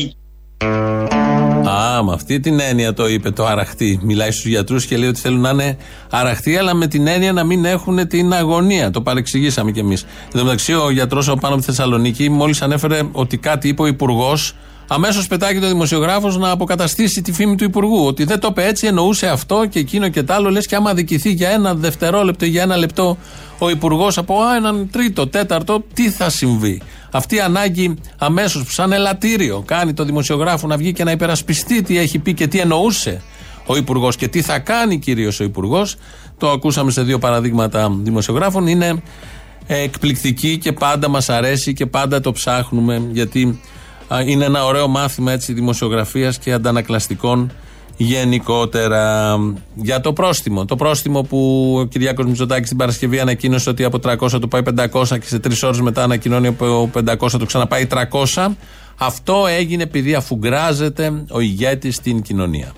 Λογικοί. Α, με αυτή την έννοια το είπε το αραχτή. Μιλάει στους γιατρούς και λέει ότι θέλουν να είναι αραχτοί, αλλά με την έννοια να μην έχουν την αγωνία. Το παρεξηγήσαμε κι εμείς. Εν τω μεταξύ, ο γιατρός από πάνω από τη Θεσσαλονίκη μόλις ανέφερε ότι κάτι είπε ο Υπουργός. Αμέσως πετάγει το δημοσιογράφος να αποκαταστήσει τη φήμη του Υπουργού. Ότι δεν το είπε έτσι, εννοούσε αυτό και εκείνο και τ' άλλο. Λες και άμα αδικηθεί για ένα δευτερόλεπτο ή για ένα λεπτό ο Υπουργός από α, έναν τρίτο, τέταρτο, τι θα συμβεί. Αυτή η ανάγκη αμέσως, σαν ελαττήριο, κάνει το δημοσιογράφο να βγει και να υπερασπιστεί τι έχει πει και τι εννοούσε ο Υπουργός και τι θα κάνει κυρίως ο Υπουργός. Το ακούσαμε σε δύο παραδείγματα δημοσιογράφων. Είναι εκπληκτική και πάντα μας αρέσει και πάντα το ψάχνουμε γιατί α, είναι ένα ωραίο μάθημα έτσι δημοσιογραφίας και αντανακλαστικών γενικότερα. Για το πρόστιμο. Το πρόστιμο που ο Κυριάκος Μητσοτάκης την Παρασκευή ανακοίνωσε ότι από 300 το πάει 500 και σε τρεις ώρες μετά ανακοινώνει από 500 το ξαναπάει 300. Αυτό έγινε επειδή αφουγκράζεται ο ηγέτης στην κοινωνία.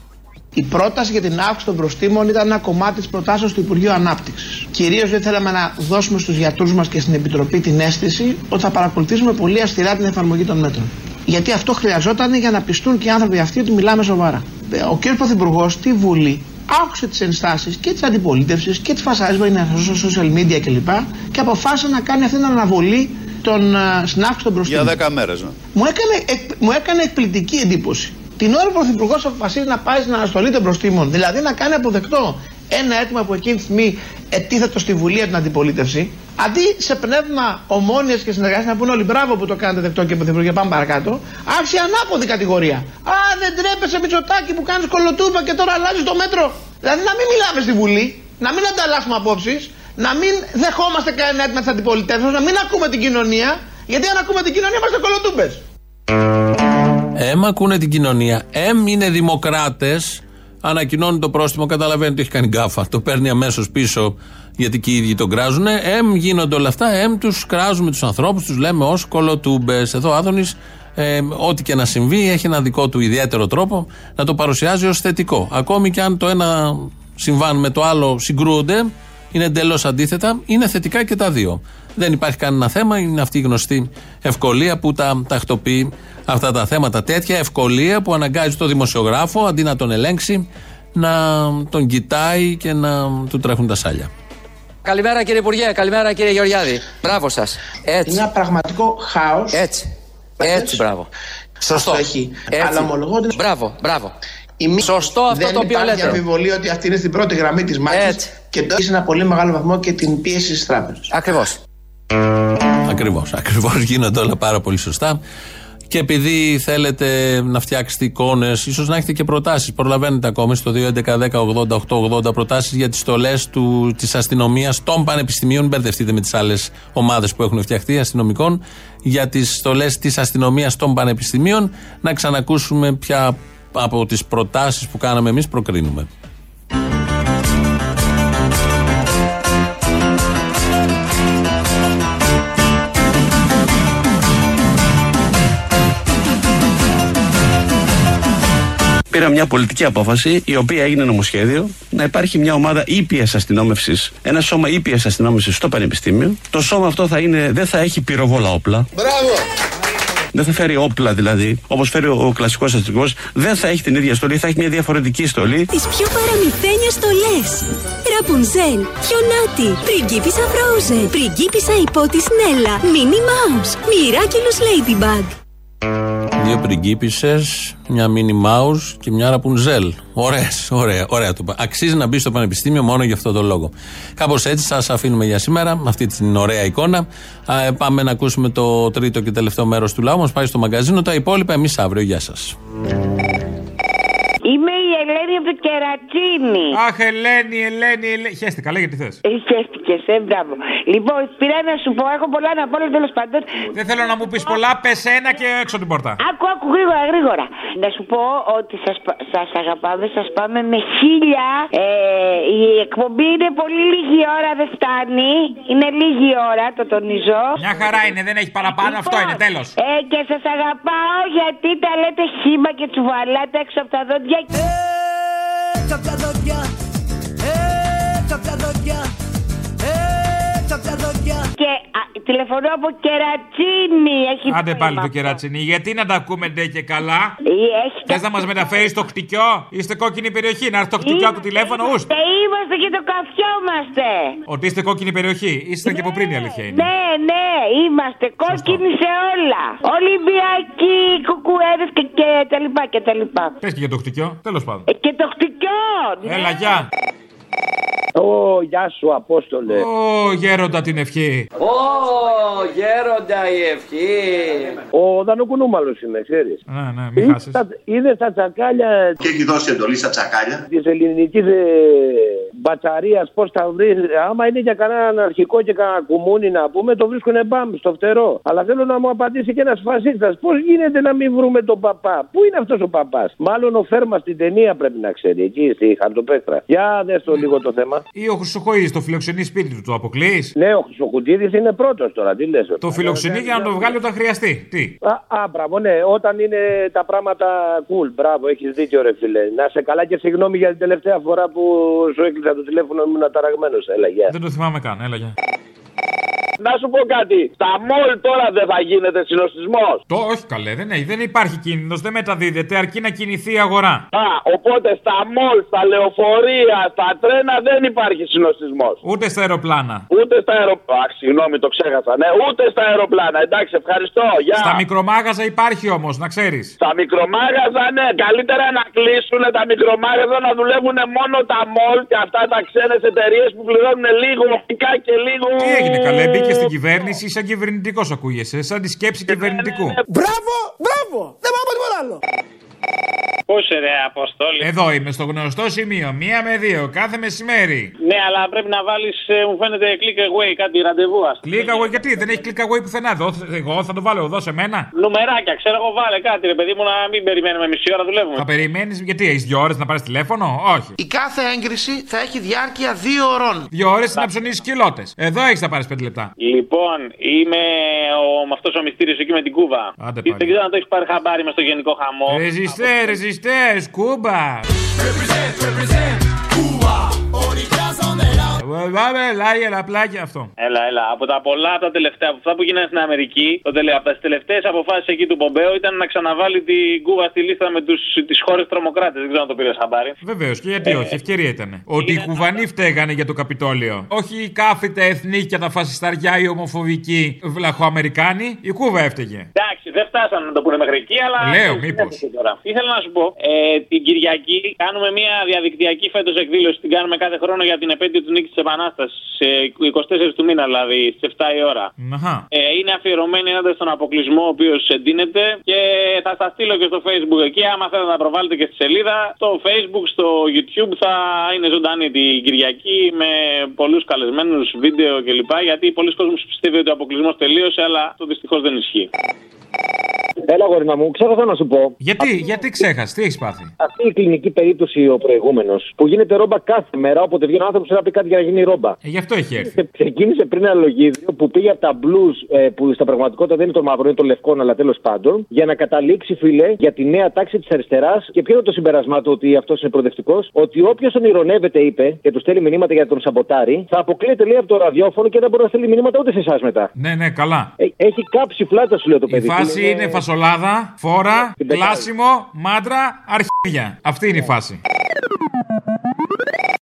Η πρόταση για την αύξηση των προστήμων ήταν ένα κομμάτι της προτάσεως του Υπουργείου Ανάπτυξης. Κυρίως δεν θέλαμε να δώσουμε στους γιατρούς μας και στην Επιτροπή την αίσθηση ότι θα παρακολουθήσουμε πολύ αυστηρά την εφαρμογή των μέτρων. Γιατί αυτό χρειαζόταν για να πιστούν και οι άνθρωποι αυτοί ότι μιλάμε σοβαρά. Ε, Ο κ. Πρωθυπουργός στη Βουλή άκουσε τις ενστάσεις και της αντιπολίτευσης και της φασάρισμα στο social media κλπ. Και αποφάσισε να κάνει αυτή την αναβολή των, ε, στην αύξηση των προστήμων. Για 10 μέρες. Ναι. Μου έκανε, εκ- μου έκανε εκπληκτική εντύπωση. Την ώρα που ο Πρωθυπουργός αποφασίζει να πάει στην αναστολή των προστήμων, δηλαδή να κάνει αποδεκτό ένα αίτημα που εκείνη τη στιγμή ετίθετο στη Βουλή από την αντιπολίτευση, αντί σε πνεύμα ομόνοια και συνεργασίας να πούνε όλοι μπράβο που το κάνετε δεκτό και Πρωθυπουργέ, πάμε παρακάτω, άρχισε ανάποδη κατηγορία. Α, δεν τρέπεσαι Μητσοτάκη που κάνεις κολοτούπα και τώρα αλλάζεις το μέτρο. Δηλαδή να μην μιλάμε στη Βουλή, να μην ανταλλάσσουμε απόψεις, να μην δεχόμαστε κανένα αίτημα της αντιπολιτεύσεως, να μην ακούμε την κοινωνία, γιατί αν ακούμε την κοινωνία είμαστε κολοτούπε. Εμ ακούνε την κοινωνία. Εμ είναι δημοκράτες. Ανακοινώνει το πρόστιμο, καταλαβαίνει ότι έχει κάνει γκάφα. Το παίρνει αμέσως πίσω γιατί και οι ίδιοι τον κράζουν. Εμ γίνονται όλα αυτά. Εμ τους κράζουμε τους ανθρώπους, τους λέμε ω κολοτούμπε. Εδώ ο Άδωνης, ε, ό,τι και να συμβεί, έχει ένα δικό του ιδιαίτερο τρόπο να το παρουσιάζει ως θετικό. Ακόμη και αν το ένα συμβάν με το άλλο συγκρούονται, είναι εντελώς αντίθετα, είναι θετικά και τα δύο. Δεν υπάρχει κανένα θέμα, είναι αυτή η γνωστή ευκολία που τα τακτοποιεί αυτά τα θέματα. Τέτοια ευκολία που αναγκάζει το δημοσιογράφο αντί να τον ελέγξει να τον κοιτάει και να του τρέχουν τα σάλια. Καλημέρα κύριε Υπουργέ, καλημέρα κύριε Γεωργιάδη. Μπράβο σας. Έτσι. Είναι ένα πραγματικό χάος. Έτσι. Έτσι, μπράβο. Σωστό. έχει. Έτσι. Αλλά ομολογώ ότι. Μπράβο, μπράβο. Η μη- Σωστό αυτό δεν το οποίο υπάρχει λέτε. αμφιβολία ότι αυτή είναι στην πρώτη γραμμή της μάχης Έτσι. και το έχει σε ένα πολύ μεγάλο βαθμό και την πίεση της τράπεζας. Ακριβώς. Ακριβώς. Ακριβώς γίνονται όλα πάρα πολύ σωστά. Και επειδή θέλετε να φτιάξετε εικόνες, ίσως να έχετε και προτάσεις, προλαβαίνετε ακόμη στο 2.11.10.80.880 προτάσεις για τις στολές της αστυνομίας των πανεπιστημίων. Μην μπερδευτείτε με τις άλλες ομάδες που έχουν φτιαχτεί αστυνομικών. Για τις στολές της αστυνομίας των πανεπιστημίων. Να ξανακούσουμε ποια από τις προτάσεις που κάναμε εμείς προκρίνουμε. Πήρα μια πολιτική απόφαση, η οποία έγινε νομοσχέδιο, να υπάρχει μια ομάδα ήπιας αστυνόμευσης, ένα σώμα ήπιας αστυνόμευσης στο Πανεπιστήμιο. Το σώμα αυτό θα είναι, δεν θα έχει πυροβόλα όπλα. Μπράβο! Δεν θα φέρει όπλα δηλαδή, όπως φέρει ο, ο κλασικός αστυνομικός. Δεν θα έχει την ίδια στολή, θα έχει μια διαφορετική στολή. Τις πιο παραμυθένιες στολές. Ραπουνζέλ, Χιονάτι, Πριγκίπισσα Φρόουζεν, Πριγκίπισσα Υπότης Νέλα, Μίνι Μάους, Μοιράκελος Ladybug. Δύο πριγκίπισε, μια μίνι μάου και μια ραπουνζέλ. Ωραίες, ωραία, ωραία το πα- Αξίζει να μπει στο πανεπιστήμιο μόνο για αυτό το λόγο. Κάπως έτσι σας αφήνουμε για σήμερα, με αυτή την ωραία εικόνα. Α, ε, πάμε να ακούσουμε το τρίτο και τελευταίο μέρος του λαού μας. Πάει στο μαγκαζίνο. Τα υπόλοιπα εμείς αύριο. Γεια σας. Είμαι η Ελένη από το Κερατσίνη. Αχ, Ελένη, Ελένη, Ελένη. Χαίστηκα, λέγε τι θες. Χαίστηκες, ε, μπράβο. Λοιπόν, πήρα να σου πω, έχω πολλά να πω, αλλά τέλος πάντων. Δεν θέλω να μου πεις πολλά, πες ένα και έξω την πόρτα. Άκου, άκου, γρήγορα, γρήγορα. Να σου πω ότι σας, πα- σας αγαπάμε, σας πάμε με χίλια. Ε, η εκπομπή είναι πολύ λίγη ώρα, δεν φτάνει. Είναι λίγη ώρα, το τονίζω. Μια χαρά είναι, δεν έχει παραπάνω, αυτό είναι, τέλος. Ε, και σας αγαπάω γιατί τα λέτε χήμα και τσουβαλάτε έξω από τα δόντια. Έξω απ' τα δόντια Έξω απ' τα δόντια Έξω απ' τα δόντια Και α, τηλεφωνώ από κερατσίνη. Έχει Άντε πάλι θέμα. το κερατσινί, γιατί να τα ακούμε ντε και καλά; Έχει Θες να μας μεταφέρεις στο χτυκιό, είστε κόκκινη περιοχή. Να έρθει το χτυκιό από το τηλέφωνο, ουστ. Είμαστε, είμαστε και το καφιόμαστε. Ότι είστε κόκκινη περιοχή. Ήσασταν και από πριν η αλήθεια είναι. Ναι, ναι, είμαστε κόκκινοι σε όλα. Ολυμπιακοί, κουκουέδες και, και τα λοιπά και τα λοιπά. Πες και για το χτυκιό, τέλος πάντων. Ε, και το χτυκιό. ναι. Έλα, γεια. Ω, γεια σου, Απόστολε. Ω, γέροντα την ευχή. Ω, γέροντα η ευχή. Ο Δανοκουνούμαλος είμαι, ξέρεις. Ναι, ναι, μην χάσεις. Είδε τα τσακάλια Και έχει δώσει εντολή στα τσακάλια. της ελληνικής ε, μπατσαρίας πώς τα βρεις. Άμα είναι για κανέναν αρχικό και κανένα κουμούνι να πούμε, το βρίσκουν μπαμ στο φτερό. Αλλά θέλω να μου απαντήσει και ένας φασίστας. Πώς γίνεται να μην βρούμε τον παπά; Πού είναι αυτός ο παπάς; Μάλλον ο Φέρμα στην ταινία πρέπει να ξέρει. Εκεί στη Χαρτοπέστρα. Για δες το λίγο το θέμα. Ή ο Χρυσοχοίδη το φιλοξενεί σπίτι του, το αποκλεί. Ναι, ο Χρυσοκουτίδη είναι πρώτος τώρα. Τι λες. Το φιλοξενεί για να το βγάλει όταν χρειαστεί. Τι; Α, α, μπράβο, ναι, όταν είναι τα πράγματα cool. Μπράβο, έχεις δίκιο, ρε φίλε. Να σε καλά και συγγνώμη για την τελευταία φορά που σου έκλεισα το τηλέφωνο, ήμουν ταραγμένος. Έλα, γεια. Δεν το θυμάμαι καν, έλα γεια. Να σου πω κάτι. Στα μόλ τώρα δεν θα γίνεται συνοστισμός. Το όχι καλέ, δεν, έχει, δεν υπάρχει κίνδυνος, δεν μεταδίδεται, αρκεί να κινηθεί η αγορά. Α, οπότε στα μόλ, στα λεωφορεία, στα τρένα δεν υπάρχει συνοστισμός. Ούτε στα αεροπλάνα. Ούτε στα αεροπλάνα. Συγγνώμη, το ξέχασα. Ναι, ούτε στα αεροπλάνα. Εντάξει, ευχαριστώ. Γεια. Στα μικρομάγαζα υπάρχει όμως, να ξέρεις. Στα μικρομάγαζα, ναι. Καλύτερα να κλείσουν τα μικρομάγαζα να δουλεύουν μόνο τα μόλ και αυτά τα ξένες εταιρείες που πληρώνουν λίγο οπτικά και λίγο. Τι έγινε καλέ, μπήκε στην κυβέρνηση, σαν κυβερνητικό ακούγεσαι, σαν τη σκέψη κυβερνητικού. Μπράβο, μπράβο Δεν πάω από τίποτα άλλο Πού είσαι, ρε Αποστόλη; Εδώ είμαι, στο γνωστό σημείο, μία με δύο, κάθε μεσημέρι. Ναι, αλλά πρέπει να βάλεις, μου φαίνεται, click away, κάτι ραντεβού, ας Click away, γιατί δεν έχει click away πουθενά εδώ. Εγώ θα το βάλω εδώ σε μένα. Νουμεράκια, ξέρω εγώ, βάλε κάτι, ρε παιδί μου, να μην περιμένουμε μισή ώρα, δουλεύουμε. Θα περιμένεις, γιατί έχεις δύο ώρες να πάρεις τηλέφωνο, όχι. Η κάθε έγκριση θα έχει διάρκεια δύο ωρών. Δύο ώρες να ψωνίσεις κιλότε. Εδώ έχεις να πάρεις πέντε λεπτά. Λοιπόν, είμαι ο, με αυτός ο μυστήριος εκεί με την Κούβα. Άντε Δεν ξέρω αν το έχεις πάρει χαμπάρι με στο γενικό χαμό. Ρεζιστέ, ρεζιστέ, Estás, Cuba? Represent, represent. Πάμε, λάγε, πλάκια αυτό. Έλα, έλα. Από τα πολλά από τα τελευταία, από αυτά που γίνανε στην Αμερική, το τελε, από τις τελευταίες αποφάσεις εκεί του Πομπέου ήταν να ξαναβάλει την Κούβα στη λίστα με τις χώρες τρομοκράτες. Δεν ξέρω αν το πήρες χαμπάρι. Βεβαίως και γιατί όχι, ευκαιρία ήταν. Ότι οι Κουβανοί φταίγανε για το Καπιτόλιο. Όχι οι κάθετε εθνίκια, τα φασισταριά, οι ομοφοβικοί βλαχοαμερικάνοι. Η Κούβα έφταιγε. Εντάξει, δεν φτάσανε να το πούνε μέχρι εκεί, αλλά. Λέω, μήπως. Ήθελα να σου πω, ε, την Κυριακή κάνουμε μια διαδικτυακή φέτος εκδήλωση. Την κάνουμε κάθε χρόνο για την επέτειο της νίκης της Επανάσταση. Σε 24 του μήνα δηλαδή, στις 7 η ώρα. Αχα. Ε, είναι αφιερωμένη ενάντια στον αποκλεισμό ο οποίος εντείνεται και θα σας στείλω και στο Facebook εκεί. Άμα θέλετε να προβάλλετε και στη σελίδα, στο Facebook, στο YouTube θα είναι ζωντανή την Κυριακή με πολλούς καλεσμένους, βίντεο κλπ. Γιατί πολλοί κόσμοι πιστεύει ότι ο αποκλεισμός τελείωσε, αλλά αυτό δυστυχώς δεν ισχύει. Έλα, γορίνα μου, ξέχασα να σου πω. Γιατί, γιατί ξέχασες, τι έχεις πάθει; Αυτή η κλινική περίπτωση ο προηγούμενος που γίνεται ρόμπα κάθε μέρα, όποτε βγαίνει ο άνθρωπος να πει κάτι για να γίνει ρόμπα. Ε, γι' αυτό έχει έρθει. Ξεκίνησε πριν ένα λογίδιο που πήγε από τα blues ε, που στα πραγματικότητα δεν είναι το μαύρο, είναι το λευκό, αλλά τέλος πάντων, για να καταλήξει, φίλε, για τη νέα τάξη της αριστεράς. Και ποιο είναι το συμπερασμά του ότι αυτός είναι προοδευτικός, ότι όποιος τον ηρωνεύεται, είπε, και τους στέλνει μηνύματα για να τον σαμποτάρει, θα αποκλείεται λέει από το ραδιόφωνο και δεν μπορεί να στέλνει μηνύματα ούτε σε εσάς μετά. Ναι, ναι, καλά. Ε, έχει κάψει φλάτα, σου λέω το Η παιδί. φάση είναι φασολάδα, φόρα, Φόρα, κλάσιμο, μάντρα, αρχίδια. Αυτή είναι η φάση.